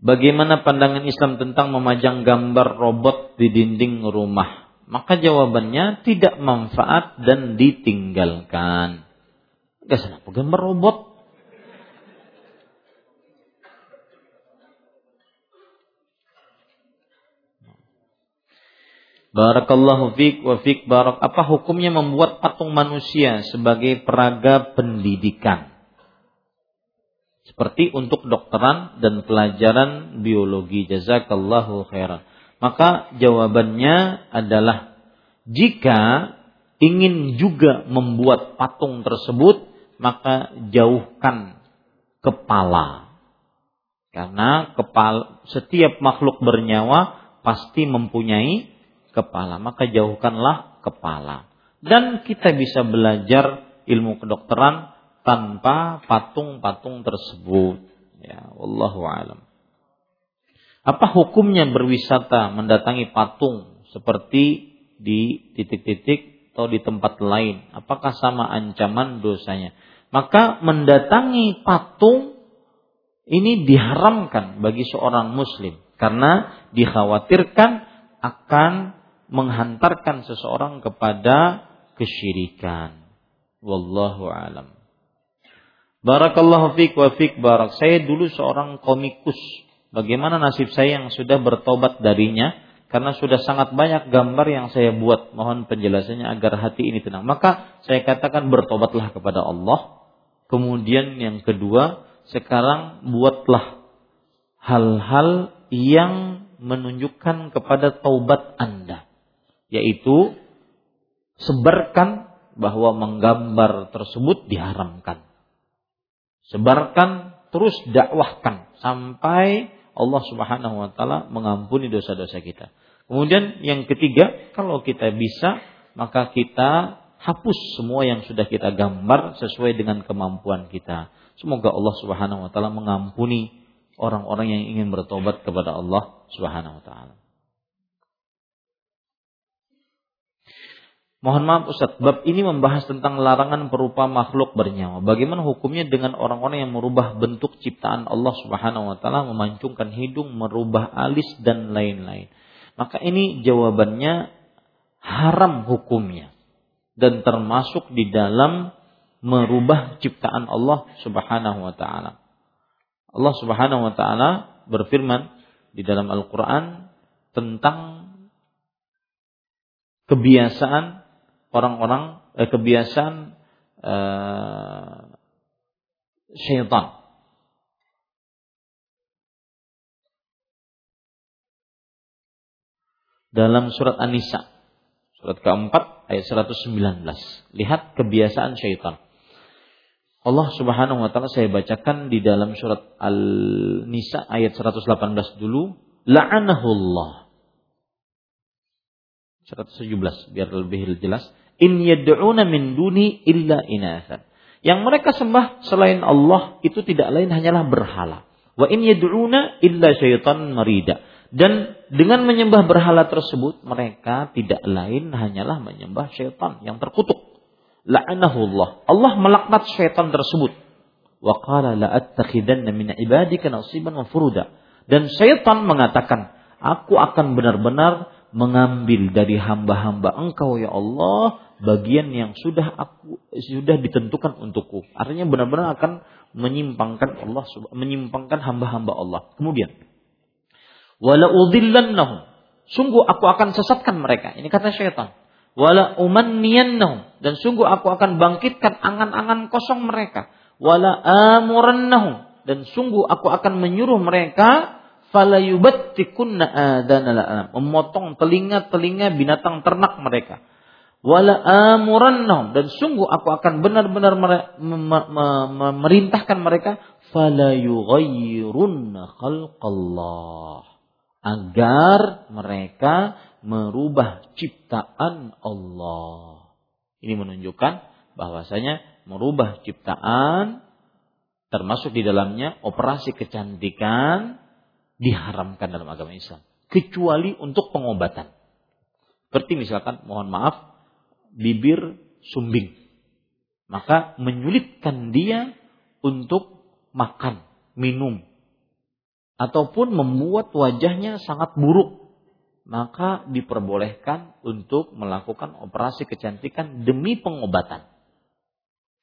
Speaker 1: Bagaimana pandangan Islam tentang memajang gambar robot di dinding rumah? Maka jawabannya tidak manfaat dan ditinggalkan. Gak sana gambar robot Barakallahu fiq wa fiq barak. Apa hukumnya membuat patung manusia sebagai peraga pendidikan? Seperti untuk dokteran dan pelajaran biologi. Jazakallahu khairan. Maka jawabannya adalah jika ingin juga membuat patung tersebut, maka jauhkan kepala. Karena kepala setiap makhluk bernyawa pasti mempunyai kepala, maka jauhkanlah kepala. Dan kita bisa belajar ilmu kedokteran tanpa patung-patung tersebut. Ya, wallahu alam. Apa hukumnya berwisata mendatangi patung seperti di titik-titik atau di tempat lain? Apakah sama ancaman dosanya? Maka mendatangi patung ini diharamkan bagi seorang muslim karena dikhawatirkan akan menghantarkan seseorang kepada kesyirikan. Wallahu alam. Barakallahu fiik wa fiik barak. Saya dulu seorang komikus. Bagaimana nasib saya yang sudah bertobat darinya? Karena sudah sangat banyak gambar yang saya buat. Mohon penjelasannya agar hati ini tenang. Maka saya katakan bertobatlah kepada Allah. Kemudian yang kedua, sekarang buatlah hal-hal yang menunjukkan kepada taubat Anda. Yaitu sebarkan bahwa menggambar tersebut diharamkan. Sebarkan terus dakwahkan sampai Allah Subhanahu wa taala mengampuni dosa-dosa kita. Kemudian yang ketiga, kalau kita bisa, maka kita hapus semua yang sudah kita gambar sesuai dengan kemampuan kita. Semoga Allah Subhanahu wa taala mengampuni orang-orang yang ingin bertobat kepada Allah Subhanahu wa taala. Mohon maaf Ustaz, bab ini membahas tentang larangan perupa makhluk bernyawa. Bagaimana hukumnya dengan orang-orang yang merubah bentuk ciptaan Allah Subhanahu wa taala, memancungkan hidung, merubah alis dan lain-lain. Maka ini jawabannya haram hukumnya dan termasuk di dalam merubah ciptaan Allah Subhanahu wa taala. Allah Subhanahu wa taala berfirman di dalam Al-Qur'an tentang kebiasaan orang-orang eh, kebiasaan eh, syaitan dalam surat An-Nisa. Surat keempat ayat 119. Lihat kebiasaan syaitan. Allah Subhanahu wa taala saya bacakan di dalam surat Al-Nisa ayat 118 dulu. La'anahullah. 117 biar lebih jelas. In yad'una min duni illa inatha. Yang mereka sembah selain Allah itu tidak lain hanyalah berhala. Wa in yad'una illa syaitan marida dan dengan menyembah berhala tersebut mereka tidak lain hanyalah menyembah syaitan yang terkutuk. La'anahullah. Allah melaknat syaitan tersebut. Wa qala la'attakhidanna min ibadika nasiban wa furuda. Dan syaitan mengatakan, aku akan benar-benar mengambil dari hamba-hamba engkau ya Allah bagian yang sudah aku sudah ditentukan untukku. Artinya benar-benar akan menyimpangkan Allah menyimpangkan hamba-hamba Allah. Kemudian wala udhillannahum. Sungguh aku akan sesatkan mereka. Ini kata syaitan. Wala umanniyannahum dan sungguh aku akan bangkitkan angan-angan kosong mereka. Wala amurannahum dan sungguh aku akan menyuruh mereka fala yubattikunna adanal memotong telinga-telinga binatang ternak mereka wala amurannahum dan sungguh aku akan benar-benar memerintahkan mereka fala khalqallah agar mereka merubah ciptaan Allah. Ini menunjukkan bahwasanya merubah ciptaan termasuk di dalamnya operasi kecantikan diharamkan dalam agama Islam kecuali untuk pengobatan. Seperti misalkan mohon maaf bibir sumbing. Maka menyulitkan dia untuk makan, minum, ataupun membuat wajahnya sangat buruk, maka diperbolehkan untuk melakukan operasi kecantikan demi pengobatan.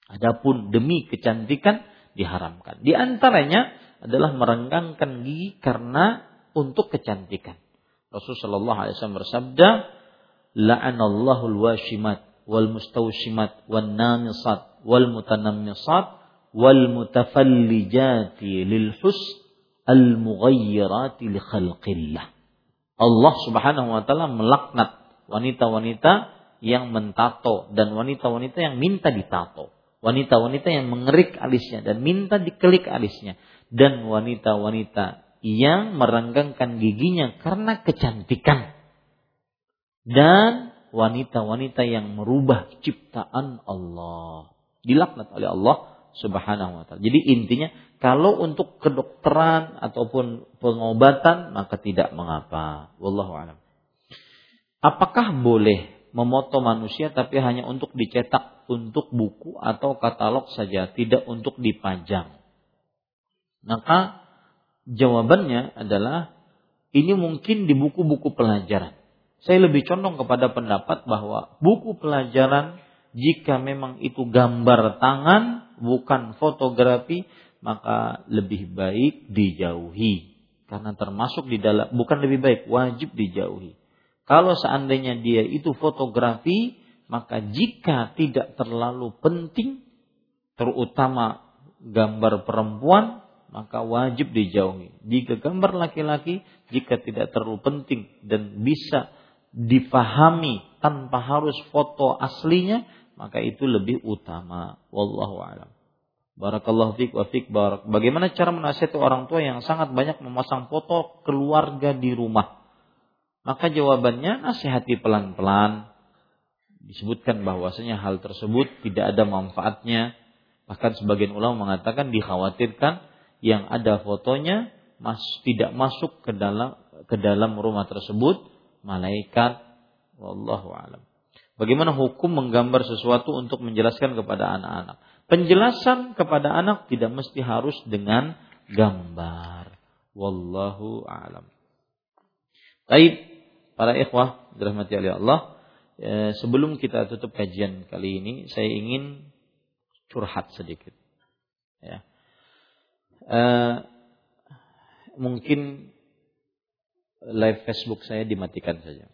Speaker 1: Adapun demi kecantikan diharamkan. Di antaranya adalah merenggangkan gigi karena untuk kecantikan. Rasulullah SAW bersabda, "La'anallahu al-washimat wal mustawshimat wan namisat wal mutanammisat wal mutafallijati lil husn al-mughayyirati li khalqillah. Allah Subhanahu wa taala melaknat wanita-wanita yang mentato dan wanita-wanita yang minta ditato. Wanita-wanita yang mengerik alisnya dan minta dikelik alisnya dan wanita-wanita yang merenggangkan giginya karena kecantikan. Dan wanita-wanita yang merubah ciptaan Allah. Dilaknat oleh Allah Subhanahu wa taala. Jadi intinya kalau untuk kedokteran ataupun pengobatan maka tidak mengapa. Wallahu alam. Apakah boleh memoto manusia tapi hanya untuk dicetak untuk buku atau katalog saja, tidak untuk dipajang? Maka jawabannya adalah ini mungkin di buku-buku pelajaran. Saya lebih condong kepada pendapat bahwa buku pelajaran Jika memang itu gambar tangan bukan fotografi, maka lebih baik dijauhi karena termasuk di dalam bukan lebih baik wajib dijauhi. Kalau seandainya dia itu fotografi, maka jika tidak terlalu penting terutama gambar perempuan maka wajib dijauhi. Jika gambar laki-laki jika tidak terlalu penting dan bisa difahami tanpa harus foto aslinya maka itu lebih utama. Wallahu alam. Barakallahu fiik wa fiik barak. Bagaimana cara menasihati orang tua yang sangat banyak memasang foto keluarga di rumah? Maka jawabannya nasihati pelan-pelan. Disebutkan bahwasanya hal tersebut tidak ada manfaatnya. Bahkan sebagian ulama mengatakan dikhawatirkan yang ada fotonya mas, tidak masuk ke dalam ke dalam rumah tersebut malaikat wallahu alam Bagaimana hukum menggambar sesuatu untuk menjelaskan kepada anak-anak? Penjelasan kepada anak tidak mesti harus dengan gambar. Wallahu a'lam. Baik, para ikhwah dirahmati oleh Allah, eh, sebelum kita tutup kajian kali ini, saya ingin curhat sedikit. Ya. Eh, mungkin live Facebook saya dimatikan saja.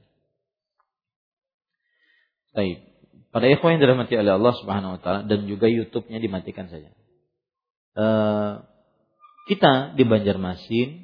Speaker 1: Baik. Pada ikhwan yang dirahmati oleh Allah Subhanahu wa taala dan juga YouTube-nya dimatikan saja. Uh, kita di Banjarmasin